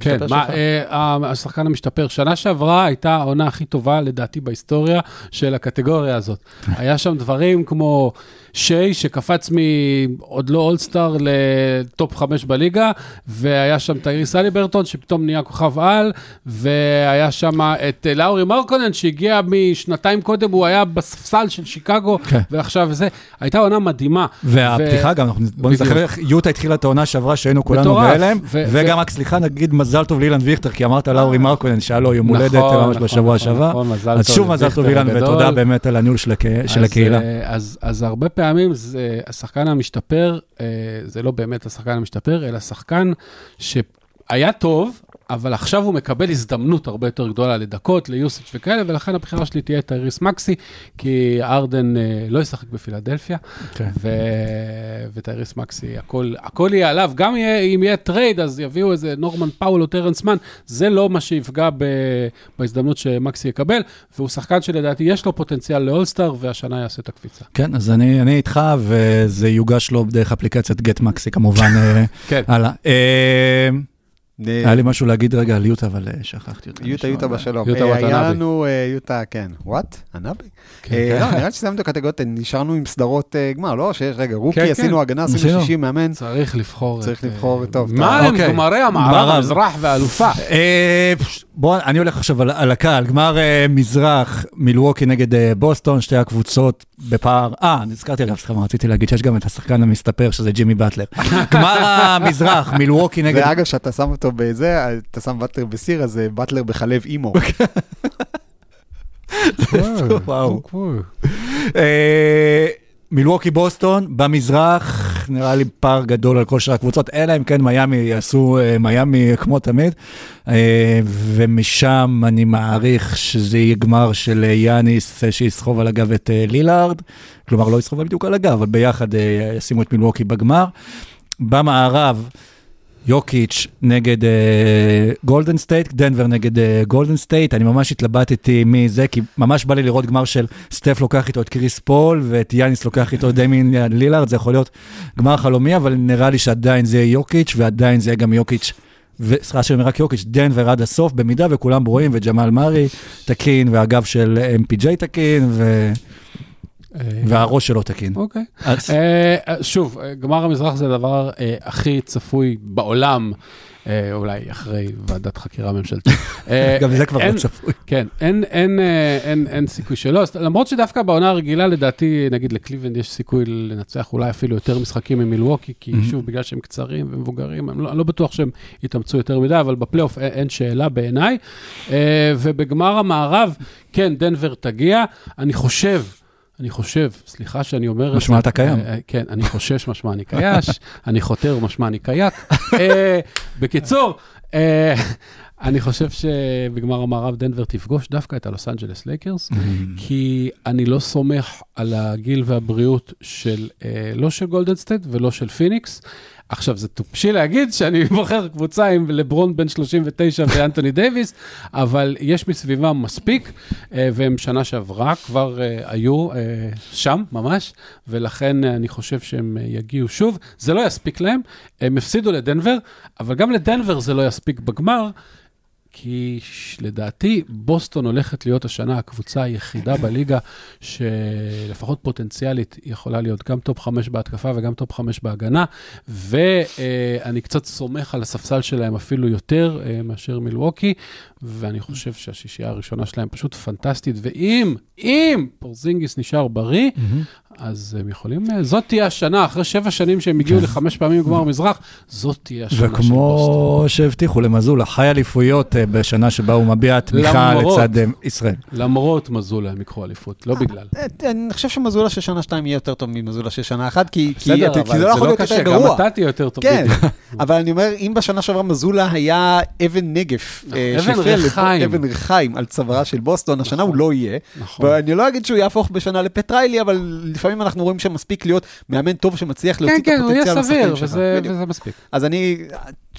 כן, מה, שלך? אה, השחקן המשתפר, שנה שעברה הייתה העונה הכי טובה לדעתי בהיסטוריה של הקטגוריה הזאת. היה שם דברים כמו שי שקפץ מעוד לא אולסטאר לטופ חמש בליגה, והיה שם טייריס הליברטון שפתאום נהיה כוכב על, והיה שם את אה, לאורי מרקונן שהגיע משנתיים קודם, הוא היה בספסל של שיקגו, כן. ועכשיו זה, הייתה עונה מדהימה. והפתיחה גם, אנחנו- בוא. נזכר איך יוטה התחילה את העונה שעברה שהיינו כולנו. בהלם, ו- וגם רק סליחה נגיד מזל טוב לאילן ויכטר, כי אמרת לאורי מרקונן שהיה לו יום נכון, הולדת ממש נכון, בשבוע נכון, שעבר. נכון, מזל אז שוב מזל טוב אילן. ותודה באמת על הניהול של הקהילה. אה, אז הרבה פעמים זה, השחקן המשתפר, אה, זה לא באמת השחקן המשתפר, אלא שחקן שהיה טוב, אבל עכשיו הוא מקבל הזדמנות הרבה יותר גדולה לדקות, minutes וכאלה, ולכן הבחירה שלי תהיה טייריס מקסי, כי הארדן אה, לא ישחק בפילדלפיה, כן. ו... וטייריס מקסי, הכל, הכל יהיה עליו, גם יהיה, אם יהיה טרייד, אז יביאו איזה נורמן פאול או טרנס מן, זה לא מה שיפגע ב... בהזדמנות שמקסי יקבל, והוא שחקן שלדעתי יש לו פוטנציאל לאולסטאר, והשנה יעשה את הקפיצה. כן, אז אני אני איתך, וזה יוגש לו דרך אפליקציית גט מקסי כמובן. אה, כן. הלאה. היה לי משהו להגיד רגע על יוטה, אבל אה, שכחתי אותה. יוטה, יוטה בשלום. יוטה אה, וואטנאבי. היה לנו אה, יוטה, כן. וואט? ענבי? כן, אה, כן. לא, נראה לי שסיימנו את הקטגוריות, נשארנו עם סדרות גמר, לא? שיש, רגע, רוקי, כן. עשינו הגנה, עשינו עשינו. 60 מאמן. צריך לבחור צריך לבחור, טוב, מה. הם אוקיי. גמרי המערב, מערב. המזרח והאלופה? בוא, אני הולך עכשיו על, על הקהל, גמר אה, מזרח, מילווקי נגד אה, בוסטון, שתי הקבוצות בפער, אה, נזכרתי אגב, סליחה, רציתי להגיד שיש גם את השחקן המסתפר, שזה ג'ימי באטלר. גמר המזרח, מילווקי נגד... ואגב, שאתה שם אותו בזה, אתה שם באטלר בסיר, אז אה, באטלר בחלב אימו. וואו. אה, מילווקי בוסטון, במזרח, נראה לי פער גדול על כל שאר הקבוצות, אלא אם כן מיאמי יעשו אה, מיאמי כמו תמיד, אה, ומשם אני מעריך שזה יהיה גמר של אה, יאניס אה, שיסחוב על הגב את אה, לילארד, כלומר לא יסחוב בדיוק על הגב, אבל ביחד אה, ישימו את מילווקי בגמר. במערב, יוקיץ' נגד אה, גולדן סטייט, דנבר נגד אה, גולדן סטייט, אני ממש התלבטתי מי זה, כי ממש בא לי לראות גמר של סטף לוקח איתו את קריס פול, ואת יאניס לוקח איתו את דיימין לילארד, זה יכול להיות גמר חלומי, אבל נראה לי שעדיין זה יהיה יוקיץ', ועדיין זה יהיה גם יוקיץ', וסליחה שאני אומר רק יוקיץ', דנבר עד הסוף, במידה וכולם בריאים, וג'מאל מארי תקין, והגב של MPJ תקין, ו... אה, והראש שלו תקין. אוקיי. אז- אה, אה, שוב, גמר המזרח זה הדבר הכי צפוי בעולם, אולי אחרי ועדת חקירה ממשלתית. גם זה כבר לא צפוי. כן, אין, סיכוי שלא, למרות שדווקא בעונה הרגילה, לדעתי, נגיד לקליבנד יש סיכוי לנצח אולי אפילו יותר משחקים ממילווקי, כי. שוב, בגלל שהם קצרים ומבוגרים, אני לא, אני לא בטוח שהם יתאמצו יותר מדי, אבל בפלייאוף אין, שאלה בעיניי. ובגמר המערב, כן, דנבר תגיע, אני חושב, אני חושב, סליחה שאני אומר את זה. משמע אתה קיים. אה, אה, כן, אני חושש משמע אני קשיש, אני חותר משמע אני קיאק. אה, בקיצור, אני חושב שבגמר המערב דנבר תפגוש דווקא את הלוס אנג'לס לייקרס, כי אני לא סומך על הגיל והבריאות של, לא של גולדן סטייט ולא של פיניקס. עכשיו, זה טיפשי להגיד שאני בוחר קבוצה עם לברון בן 39 ואנטוני דייוויס, אבל יש מסביבם מספיק, אה, והם שנה שעברה כבר אה, היו אה, שם ממש, ולכן אני חושב שהם יגיעו שוב. זה לא יספיק להם, הם הפסידו לדנבר, אבל גם לדנבר זה לא יספיק בגמר. כי לדעתי בוסטון הולכת להיות השנה הקבוצה היחידה בליגה שלפחות פוטנציאלית יכולה להיות גם טופ 5 בהתקפה וגם טופ 5 בהגנה, ואני קצת סומך על הספסל שלהם אפילו יותר אה, מאשר מילווקי, ואני חושב שהשישייה הראשונה שלהם פשוט פנטסטית, ואם, אם פורזינגיס נשאר בריא, אז הם יכולים, אה, זאת תהיה השנה, אחרי שבע שנים שהם הגיעו לחמש פעמים לגמר המזרח, זאת תהיה השנה של בוסטון. וכמו שהבטיחו למזולה, חי אליפויות אה, בשנה שבה הוא מביע תמיכה. לצד אה, ישראל. למרות מזולה הם יקחו אליפות, לא בגלל. אני חושב שמזולה של שנה שתיים יהיה יותר טוב ממזולה של שנה אחת, כי זה לא יכול להיות יותר גרוע. גם אתה תהיה יותר טוב. כן. אבל אני אומר, אם בשנה שעברה מאזולה היה אבן נגף, אבן ריחיים. אבן ריחיים על צווארה של בוסטון, השנה הוא לא יהיה. נכון. ואני לא אגיד שהוא יהפוך בשנה לפט ריילי, אבל לפעמים אנחנו רואים שמספיק להיות מאמן טוב שמצליח להוציא כן, את כן, הוא יהיה הפוטנציאל סביר, שלך. וזה מספיק. אז אני,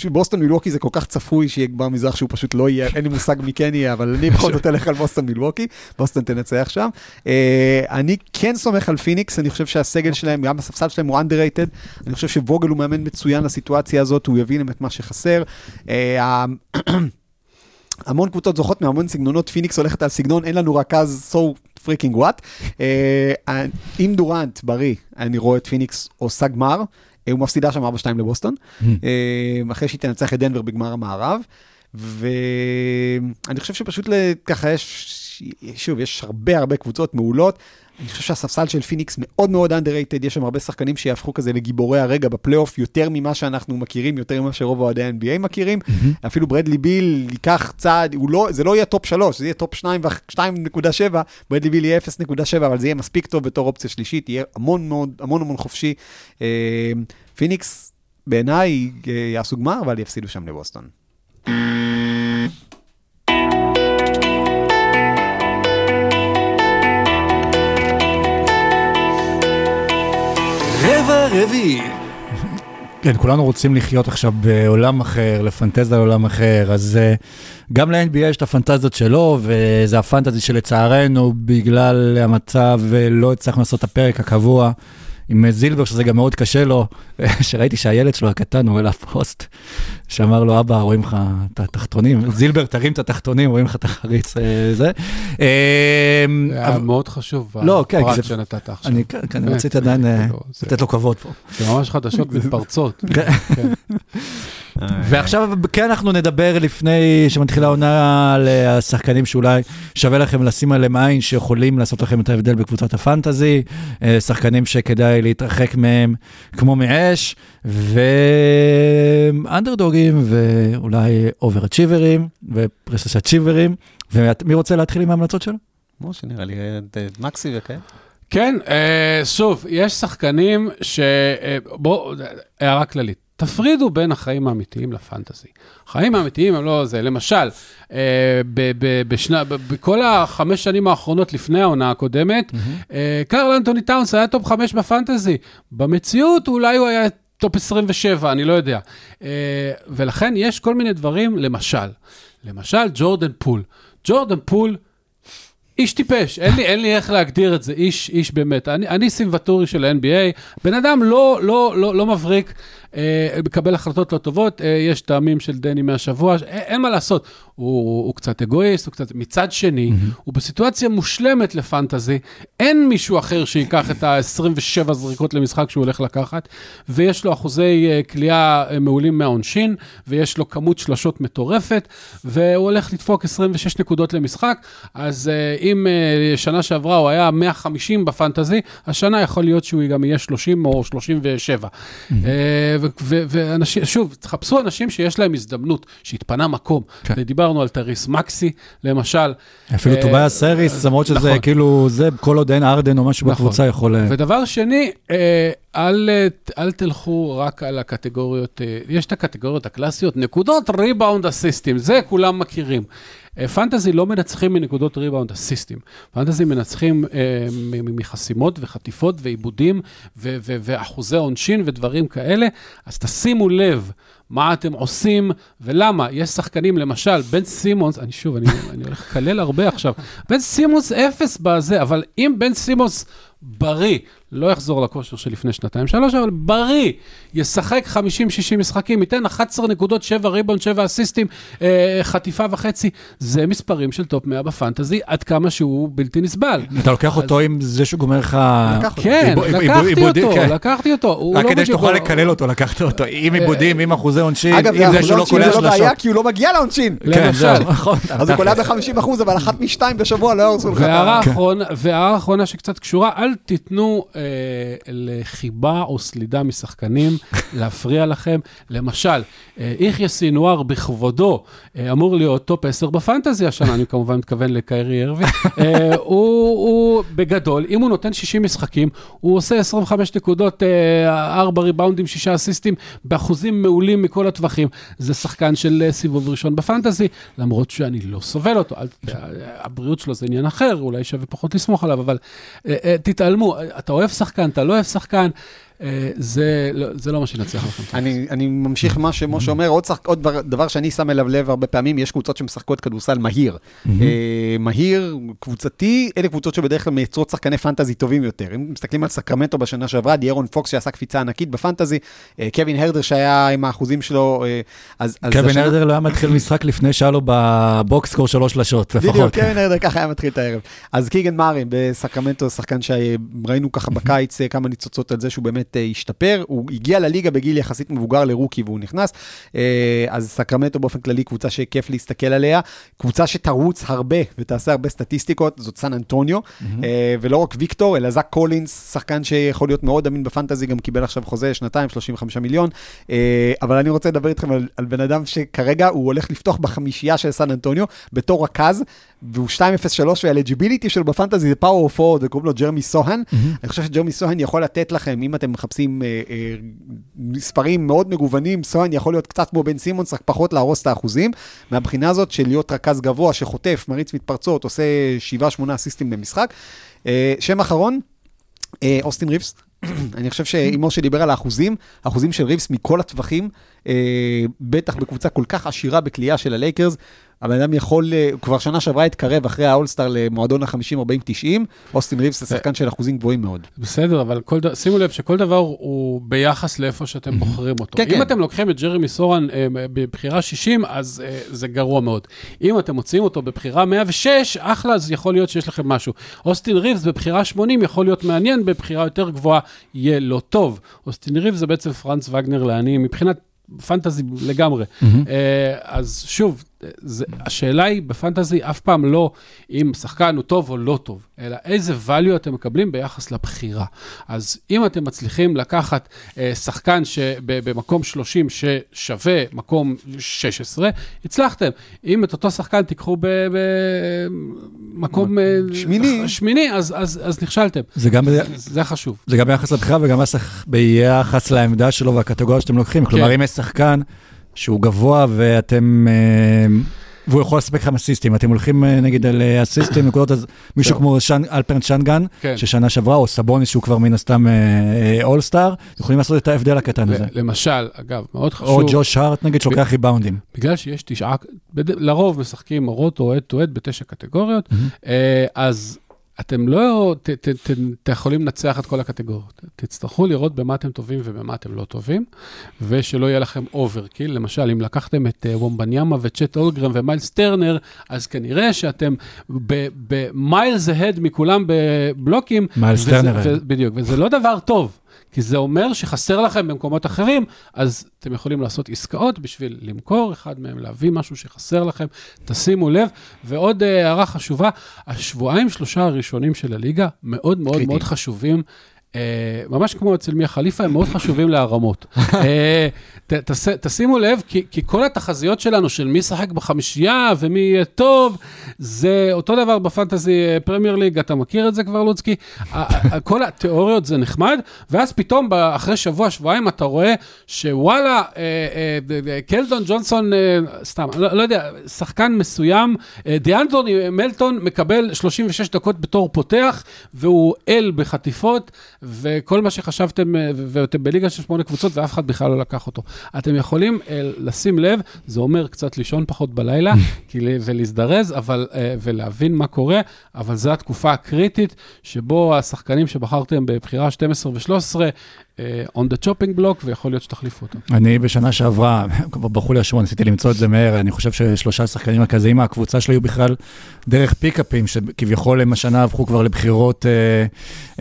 בוסטון מילווקי זה כל כך צפוי שיהיה גמר מזרח שהוא פשוט לא יהיה, אין לי מושג מי כן יהיה, אבל אני בכל זאת אלך על בוסטון מילווקי, בוסטון תנצח שם. אה, אני כן סומך על פיניקס, אני חושב שהסגל שלהם, גם הספסל שלהם הוא underrated, אני חושב שווגל הוא מאמן מצוין לסיטואציה הזאת, הביא להם את מה שחסר. אה, המון קבוצות זוכות מהמון סגנונות, פיניקס הולכת על סגנון, אין לנו רכז, so freaking what. אה, אם דורנט בריא, אני רואה את פיניקס עושה גמר, אה, היא מפסידה שם 4-2 לבוסטון, אה, אחרי שהיא תנצח את דנבר בגמר המערב. ואני חושב שפשוט ככה יש, שוב, יש הרבה הרבה קבוצות מעולות. אני חושב שהספסל של פיניקס מאוד מאוד underrated, יש שם הרבה שחקנים שיהפכו כזה לגיבורי הרגע בפלייאוף, יותר ממה שאנחנו מכירים, יותר ממה שרוב אוהדי ה-NBA מכירים. אפילו ברדלי ביל ייקח צעד, לא, זה לא יהיה טופ 3, זה יהיה טופ 2 ו-2.7, ברדלי ביל יהיה 0.7, אבל זה יהיה מספיק טוב בתור אופציה שלישית, יהיה המון מאוד, המון המון חופשי. אה, פיניקס, בעיניי, אה, יעשו גמר, אבל יפסידו שם לבוסטון. רבע רביעי. כן, כולנו רוצים לחיות עכשיו בעולם אחר, לפנטז על עולם אחר, אז uh, גם ל-NBA יש את הפנטזיות שלו, וזה הפנטזי שלצערנו, בגלל המצב, אה, לא הצלחנו לעשות את הפרק הקבוע עם אה, זילבר, שזה גם מאוד קשה לו, שראיתי שהילד שלו הקטן, הוא העלה פוסט, שאמר לו, אבא, רואים לך את התחתונים, זילבר, תרים את התחתונים, רואים לך את החריץ, אה, זה. אה, זה היה אבל- מאוד חשוב, לא, כן, הפרט שנתת עכשיו. אני, כן, כן, אני רציתי עדיין אה, זה- לתת לו כבוד פה. זה ממש חדשות מתפרצות. כן. ועכשיו כן אנחנו נדבר לפני שמתחילה העונה על אה, השחקנים שאולי שווה לכם לשים עליהם עין, שיכולים לעשות לכם את ההבדל בקבוצת הפנטזי, אה, שחקנים שכדאי להתרחק מהם כמו מאש, ואנדרדוגים ואולי אובר-אצ'יברים ופרסס אצ'יברים. ומי רוצה להתחיל עם ההמלצות שלו? משה, נראה לי, אה, מקסי וכאלה. כן, אה, שוב, יש שחקנים ש... אה, בואו, הערה כללית. תפרידו בין החיים האמיתיים לפנטזי. החיים האמיתיים הם לא זה, למשל, אה, ב- ב- בשנה, ב- בכל החמש שנים האחרונות לפני העונה הקודמת, אה, קרל אנטוני טאונס היה טופ חמש בפנטזי. במציאות אולי הוא היה טופ 27, אני לא יודע. אה, ולכן יש כל מיני דברים, למשל, למשל ג'ורדן פול. ג'ורדן פול איש טיפש, אין לי, אין לי איך להגדיר את זה, איש, איש באמת. אני, אני סימבטורי של ה-NBA, בן אדם לא, לא, לא, לא מבריק, מקבל החלטות לא טובות, אה, יש טעמים של דני מהשבוע, אה, אין מה לעשות. הוא, הוא קצת אגואיסט, הוא קצת... מצד שני, הוא בסיטואציה מושלמת לפנטזי, אין מישהו אחר שייקח את ה-27 זריקות למשחק שהוא הולך לקחת, ויש לו אחוזי אה, קליעה אה, מעולים מהעונשין, ויש לו כמות שלשות מטורפת, והוא הולך לדפוק 26 נקודות למשחק, אז אה, אם אה, שנה שעברה הוא היה 150 בפנטזי, השנה יכול להיות שהוא גם יהיה 30 או 37. אה, ו- ו- ואנשים, שוב, תחפשו אנשים שיש להם הזדמנות, שהתפנה מקום. כן. דיברנו על תריס מקסי, למשל. אפילו אה, טוביה סריס, למרות שזה נכון. כאילו, זה כל עוד אין ארדן או משהו נכון. בקבוצה יכול... אה, ודבר שני, אה, אל, אה, אל תלכו רק על הקטגוריות, אה, יש את הקטגוריות הקלאסיות, נקודות ריבאונד אסיסטים, זה כולם מכירים. אה, פנטזי לא מנצחים מנקודות ריבאונד אסיסטים. פנטזי מנצחים אה, מחסימות וחטיפות ואיבודים ואחוזי עונשין ודברים כאלה, אז תשימו לב. מה אתם עושים ולמה. יש שחקנים, למשל, בן סימונס, אני שוב, אני, אני הולך לקלל הרבה עכשיו, בן סימונס אפס בזה, אבל אם בן סימונס בריא, לא יחזור לכושר של לפני שנתיים, שלוש, אבל בריא, ישחק 50-60 משחקים, ייתן 11 נקודות, 7 ריבאונד, 7 אסיסטים, אה, חטיפה וחצי, זה מספרים של טופ 100 בפנטזי, עד כמה שהוא בלתי נסבל. אתה לוקח אותו עם זה שהוא גומר לך... כן, איבוד- לקחתי אותו, כן. לקחתי אותו. רק לא כדי שתוכל לקלל אותו, לקחת אותו עם אה, איבודים, עם אחוזי עונשין, אגב, זה זה שהוא לא קולע לא בעיה. כי הוא לא מגיע לעונשין. כן. זהו, נכון. אז הוא קולע ב-50 אחוז, אבל אחת משתיים בשבוע לא יהרסו לך. והערה כן. האחרונה, והערה האחרונה שקצת קשורה, אל תיתנו אה, לחיבה או סלידה משחקנים להפריע לכם. למשל, אה, יחיא סינואר בכבודו אה, אמור להיות טופ 10 בפנטזי השנה, אני כמובן מתכוון לקיירי הוא, הוא בגדול, אם הוא נותן 60 משחקים, הוא עושה 25 נקודות, 4 ריבאונדים, 6 אסיסטים, באחוזים מעולים מכל הטווחים. זה שחקן של אה, סיבוב ראשון בפנטזי, למרות שאני לא סובל אותו. אה, הבריאות שלו זה עניין אחר, אולי שווה פחות לסמוך עליו, אבל אה, תתעלמו, אתה אוהב שחקן, אתה לא אוהב שחקן, זה, לא, זה לא מה שינצח לכם. אני, אני ממשיך מה שמשה אומר, עוד, שחק, עוד דבר, דבר שאני שם אליו לב הרבה פעמים, יש קבוצות שמשחקות כדורסל מהיר. אה, מהיר, קבוצתי, אלה קבוצות שבדרך כלל מייצרות שחקני פנטזי טובים יותר. אם מסתכלים על סקרמנטו בשנה שעברה, דיירון פוקס שעשה קפיצה ענקית בפנטזי, אה, קווין הרדר שהיה עם האחוזים שלו, אה, אז... אז קווין השנה- הרדר לא היה מתחיל משחק לפני שהיה לו ב box score שלוש שלשות בדיוק, לפחות. קווין הרדר ככה היה מתחיל את הערב. אז קיגן מארי בסקרמנטו, שחקן שראינו ככה בקיץ אה, כמה ניצוצות על זה שהוא באמת אה, השתפר. הוא הגיע לליגה בגיל יחסית מבוגר לרוקי והוא נכנס. אה, אז סקרמנטו באופן כללי קבוצה שכיף להסתכל עליה. קבוצה שתרוץ הרבה ותעשה הרבה סטטיסטיקות, זאת סן אנטוניו. אה, ולא רק ויקטור, אלא זאק קולינס, שחקן שיכול להיות מאוד אמין בפנטזי, גם קיבל עכשיו חוזה שנתיים, 35 מיליון. אבל אני רוצה לדבר איתכם על, על בן אדם שכרגע הוא הולך לפתוח בחמישייה של סן אנטוניו בתור רכז, והוא 2.03 והאליג'יביליטי שלו בפנטזי זה פאוור פורד, וקוראים לו ג'רמי סוהן. אני חושב שג'רמי סוהן יכול לתת לכם, אם אתם מחפשים אה, אה, מספרים מאוד מגוונים, סוהן יכול להיות קצת כמו בן סימונס, רק פחות להרוס את האחוזים. מהבחינה הזאת של להיות רכז גבוה שחוטף, מריץ מתפרצות, עושה 7-8 אסיסטים במשחק. אה, שם אחרון, אה, אוסטין ריבס. אני חושב שאם משה דיבר על האחוזים, האחוזים של ריבס מכל הטווחים, אה, בטח בקבוצה כל כך עשירה בקליעה של הלייקרס, הבן אדם יכול, אה, כבר שנה שעברה התקרב אחרי האולסטאר למועדון ה-50-40-90, אוסטין ריבס זה שחקן של אחוזים גבוהים מאוד. בסדר, אבל כל ד... שימו לב שכל דבר הוא ביחס לאיפה שאתם בוחרים אותו. כן, אם כן. אתם לוקחים את ג'רמי סוהן אה, בבחירה 60, אז אה, זה גרוע מאוד. אם אתם מוציאים אותו בבחירה 106, אחלה, אז יכול להיות שיש לכם משהו. אוסטין ריבס בבחירה 80 יכול להיות מעניין, בבחירה יותר גבוהה יהיה לא טוב. אוסטין ריבס זה בעצם פרנץ וגנר לעני מבחינת... פנטזי לגמרי. Mm-hmm. אז שוב, זה, השאלה היא בפנטזי אף פעם לא אם שחקן הוא טוב או לא טוב, אלא איזה value אתם מקבלים ביחס לבחירה. אז אם אתם מצליחים לקחת אה, שחקן שבמקום 30 ששווה מקום 16, הצלחתם. אם את אותו שחקן תיקחו במקום אה, שמיני. שמיני אז, אז, אז נכשלתם. זה גם... זה חשוב. זה גם ביחס לבחירה וגם ביחס- לעמדה שלו והקטגוריה שאתם לוקחים. כלומר, אם יש שחקן שהוא גבוה ואתם... אה, והוא יכול לספק לכם אסיסטים, אתם הולכים אה, נגיד על אה, אסיסטים, נקודות, אז מישהו כמו אלפרן שנגן, כן. ששנה שעברה, או סבוניס שהוא כבר מן הסתם אולסטאר, יכולים לעשות את ההבדל הקטן הזה. למשל, אגב, מאוד חשוב. או ג'וש הארט נגיד, שלוקח ריבאונדים. בגלל שיש תשעה. לרוב משחקים רוטו, אד טו אד בתשע קטגוריות, אה, אז אתם לא ת, ת, ת, ת יכולים לנצח את כל הקטגוריות. תצטרכו לראות במה אתם טובים ובמה אתם לא טובים, ושלא יהיה לכם overkill. למשל, אם לקחתם את אה, וומבניאמה וצ'ט הולמגרן ומיילס טרנר, אז כנראה שאתם ב miles ahead מכולם בבלוקים. מיילס טרנר. בדיוק, וזה לא דבר טוב. כי זה אומר שחסר לכם במקומות אחרים, אז אתם יכולים לעשות עסקאות בשביל למכור אחד מהם, להביא משהו שחסר לכם, תשימו לב. ועוד אה, הערה חשובה, השבועיים שלושה הראשונים של הליגה מאוד מאוד קריטיים. מאוד חשובים. אה, ממש כמו אצל מיה חליפה, הם מאוד חשובים להרמות. אה, תשימו לב, כי, כל התחזיות שלנו של מי ישחק בחמישייה ומי יהיה טוב, זה אותו דבר בפנטזי אה, פרמייר ליג, אתה מכיר את זה כבר, לוצקי? כל התיאוריות זה נחמד, ואז פתאום אחרי שבוע, שבועיים, אתה רואה שוואלה, קלדון ג'ונסון, סתם, לא, לא יודע, שחקן מסוים, דיאנטוני מלטון מקבל 36 דקות בתור פותח, והוא אל בחטיפות, וכל מה שחשבתם, אה, ואתם בליגה של שמונה קבוצות, ואף אחד בכלל לא לקח אותו. אתם יכולים אה, לשים לב, זה אומר קצת לישון פחות בלילה, ולהזדרז, אבל, אה, ולהבין מה קורה, אבל זו התקופה הקריטית, שבו השחקנים שבחרתם בבחירה 12 ו-13, on the chopping block, ויכול להיות שתחליפו אותם. אני בשנה שעברה, כבר ברחו לי השמות, ניסיתי למצוא את זה מהר, אני חושב ששלושה שחקנים מרכזיים מהקבוצה שלי היו בכלל דרך פיקאפים, שכביכול הם השנה הפכו כבר לבחירות אה,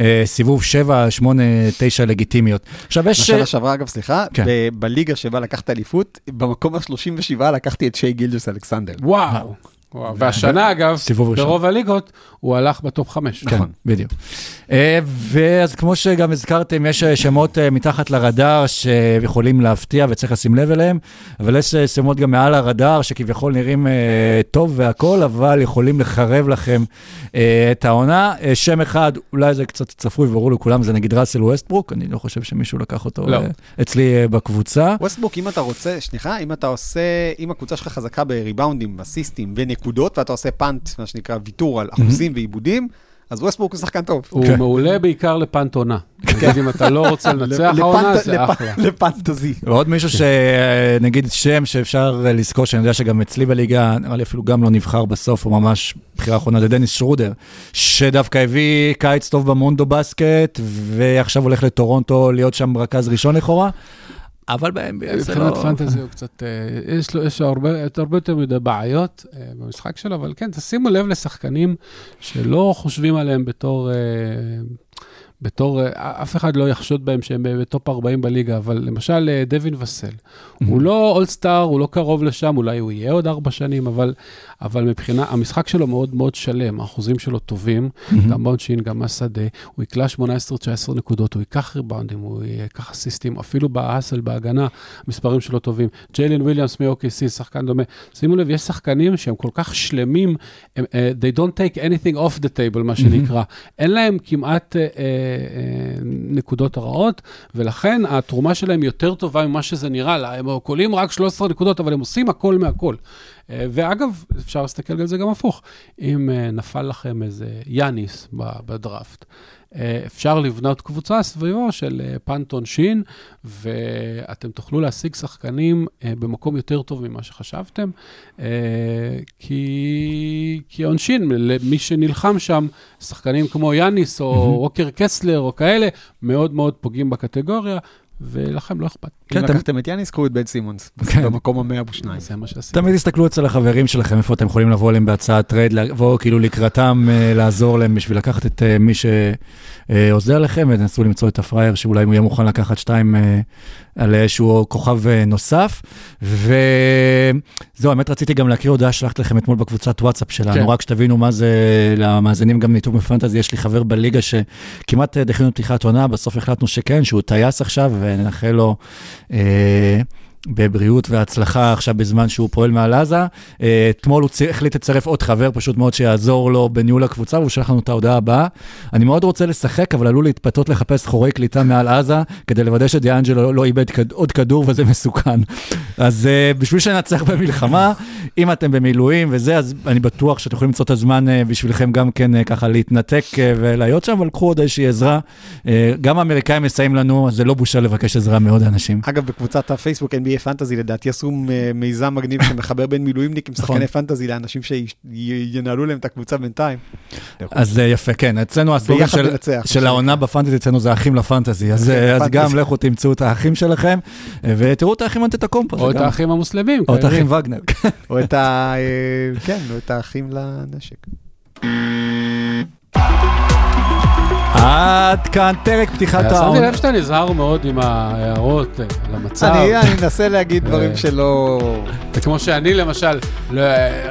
אה, סיבוב 7, 8, 9 לגיטימיות. עכשיו יש... בשנה שעברה, אגב, סליחה, כן. ב- בליגה שבה לקחת אליפות, במקום ה-37 לקחתי את שי גילדוס אלכסנדר. וואו. והשנה, אגב, סיבוב ראשון. ברוב הליגות, הוא הלך בטופ 5. כן, בדיוק. אה, ואז כמו שגם הזכרתם, יש אה, שמות אה, מתחת לרדאר שיכולים להפתיע וצריך לשים לב אליהם, אבל יש שמות גם מעל הרדאר שכביכול נראים טוב והכול, אבל יכולים לחרב לכם את העונה. שם אחד, אולי זה קצת צפוי וברור לכולם, זה נגיד ראסל ווסטברוק, אני לא חושב שמישהו לקח אותו לא. אצלי בקבוצה. ווסטברוק, אם אתה רוצה, סליחה, אם אתה עושה, אם הקבוצה שלך חזקה בריבאונדים, אסיסטים ונקודות, ואתה עושה punt, מה שנקרא ויתור על אחוזים ואיבודים, אז ווסטברוק הוא שחקן טוב. הוא כן. מעולה בעיקר ל punt עונה. נגיד, אם אתה לא רוצה לנצח העונה, לפנט- זה אחלה. לפנטזי. ועוד מישהו שנגיד שם שאפשר לזכור, שאני יודע שגם אצלי בליגה, נראה לי אפילו גם לא נבחר בסוף, הוא ממש בחירה אחרונה, זה דניס שרודר, שדווקא הביא קיץ טוב במונדו בסקט, ועכשיו הולך לטורונטו להיות שם רכז ראשון לכאורה, אבל ב-NBA זה מבחינת לא... פנטזי הוא קצת, אה, יש לו, הרבה יותר מדי בעיות אה, במשחק שלו, אבל כן, תשימו לב לשחקנים שלא חושבים עליהם בתור, אה, בתור, אה, אף אחד לא יחשוד בהם שהם בטופ 40 בליגה, אבל למשל אה, דווין וסל, הוא לא אולסטאר, הוא לא קרוב לשם, אולי הוא יהיה עוד ארבע שנים, אבל, אבל מבחינה, המשחק שלו מאוד מאוד שלם, האחוזים שלו טובים, גם בעונשין, גם מהשדה, הוא יקלע 18-19 נקודות, הוא ייקח ריבאונדים, הוא ייקח אסיסטים, אפילו באסל, בהגנה, המספרים שלו טובים. ג'יילן וויליאמס מ-OKC, שחקן דומה. שימו לב, יש שחקנים שהם כל כך שלמים, הם, uh, they don't take anything off the table, מה שנקרא. אין להם כמעט uh, נקודות רעות, ולכן התרומה שלהם יותר טובה ממה שזה נראה לה. הם קולים רק 13 נקודות, אבל הם עושים הכל מהכל. Uh, ואגב, אפשר להסתכל על זה גם הפוך. אם uh, נפל לכם איזה יאניס בדראפט, אה, אפשר לבנות קבוצה סביבו של אה, פנטון שין, ואתם תוכלו להשיג שחקנים אה, במקום יותר טוב ממה שחשבתם, אה, כי, כי עונשין, למי שנלחם שם, שחקנים כמו יאניס או ווקר קסלר או כאלה, מאוד מאוד פוגעים בקטגוריה, ולכם לא אכפת. כן, אם אתם- לקחתם את יאניס, קחו את בן סימונס, כן. במקום המאה ושניים. זה מה שעשיתי. תמיד תסתכלו אצל החברים שלכם, איפה אתם יכולים לבוא אליהם בהצעת טרייד, לבוא כאילו לקראתם, אה, לעזור להם בשביל לקחת את אה, מי שעוזר לכם, ותנסו למצוא את הפראייר שאולי הוא יהיה מוכן לקחת שתיים אה, על איזשהו כוכב אה, נוסף. וזהו, האמת רציתי גם להקריא הודעה שלחתי לכם אתמול בקבוצת וואטסאפ שלנו, כן. רק שתבינו מה זה למאזינים גם ניתוב בפנטזי, יש לי חבר בליגה שכמעט אה, דחינו פתיחת עונה, בסוף החלטנו שכן, שהוא טייס עכשיו, ונאחל לו... אה, בבריאות והצלחה עכשיו בזמן שהוא פועל מעל עזה. אה, אתמול הוא החליט לצרף עוד חבר פשוט מאוד שיעזור לו בניהול הקבוצה, והוא שלח לנו את ההודעה הבאה. אני מאוד רוצה לשחק, אבל עלול להתפתות לחפש חורי קליטה מעל עזה, כדי לוודא שדיאנג'לו לא, איבד עוד כדור וזה מסוכן. אז אה, בשביל שננצח במלחמה, אם אתם במילואים וזה, אז אני בטוח שאתם יכולים למצוא את הזמן אה, בשבילכם גם כן ככה להתנתק ולהיות שם, אבל קחו עוד איזושהי עזרה. גם האמריקאים מסייעים לנו, אז זה לא בושה לבקש עזרה מעוד אנשים. אגב, בקבוצת הפייסבוק NBA NBA פנטזי, לדעתי עשו מיזם מגניב שמחבר בין מילואימניקים, נכון. שחקני פנטזי, לאנשים שינהלו להם את הקבוצה בינתיים. אז אה, יפה, כן, אצלנו הסלוגן של, העונה בפנטזי אצלנו זה אחים לפנטזי, אז, אחים אה. גם לכו תמצאו את האחים שלכם, אה, ותראו את האחים אנטטקומפו. או את האחים המוסלמים. או את. האחים וגנר. אה, כן, או את האחים לנשק. עד כאן פרק פתיחת שמתי העונה. לב שאתה נזהר מאוד עם ההערות אה, על המצב. אני אני אנסה להגיד דברים אה. שלא... זה כמו שאני למשל, לא,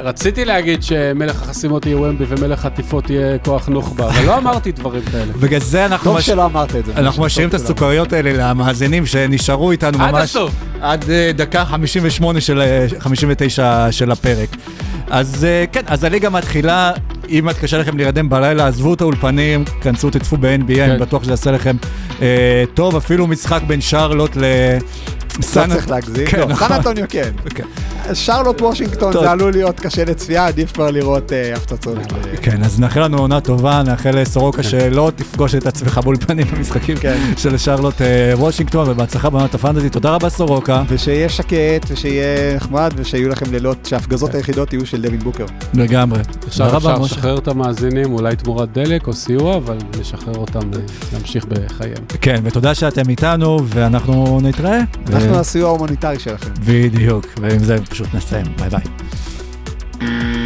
רציתי להגיד שמלך החסימות יהיה ומבי ומלך חטיפות יהיה כוח נוח'בה, אבל לא אמרתי דברים כאלה. בגלל זה אנחנו טוב שלא אמרת את זה. אנחנו משאירים את. הסוכריות האלה למאזינים שנשארו איתנו עד ממש הסוף. עד אה, דקה 58 של, אה, 59 של הפרק. אז כן, אז הליגה מתחילה, אם את קשה לכם להירדם בלילה, עזבו את האולפנים, כנסו, תצפו ב-NBA, כן. אני בטוח שזה יעשה לכם אה, טוב, אפילו משחק בין שרלוט ל... לא צריך להגזים. כן, לא, נכון. סן אנטוניו כן. כן. שרלוט וושינגטון. זה עלול להיות קשה לצפייה, עדיף כבר לראות אה, הפצצות. כן, אז נאחל לנו עונה טובה, נאחל לסורוקה שלא תפגוש את עצמך באולפנים במשחקים כן. של שרלוט אה, וושינגטון, ובהצלחה בעונת הפנטזי. תודה רבה סורוקה. ושיהיה שקט, ושיהיה נחמד, ושיהיו לכם לילות, שההפגזות היחידות יהיו של דווין בוקר. לגמרי. עכשיו אפשר. לשחרר את המאזינים, אולי תמורת דלק או סיוע, אבל נשחרר אותם אה, להמשיך בחייהם. כן, ותודה שאתם איתנו, ואנחנו נתראה. אנחנו אנחנו הסיוע ההומניטרי שלכם. בדיוק, ועם זה פשוט נסיים, ביי ביי. ממ.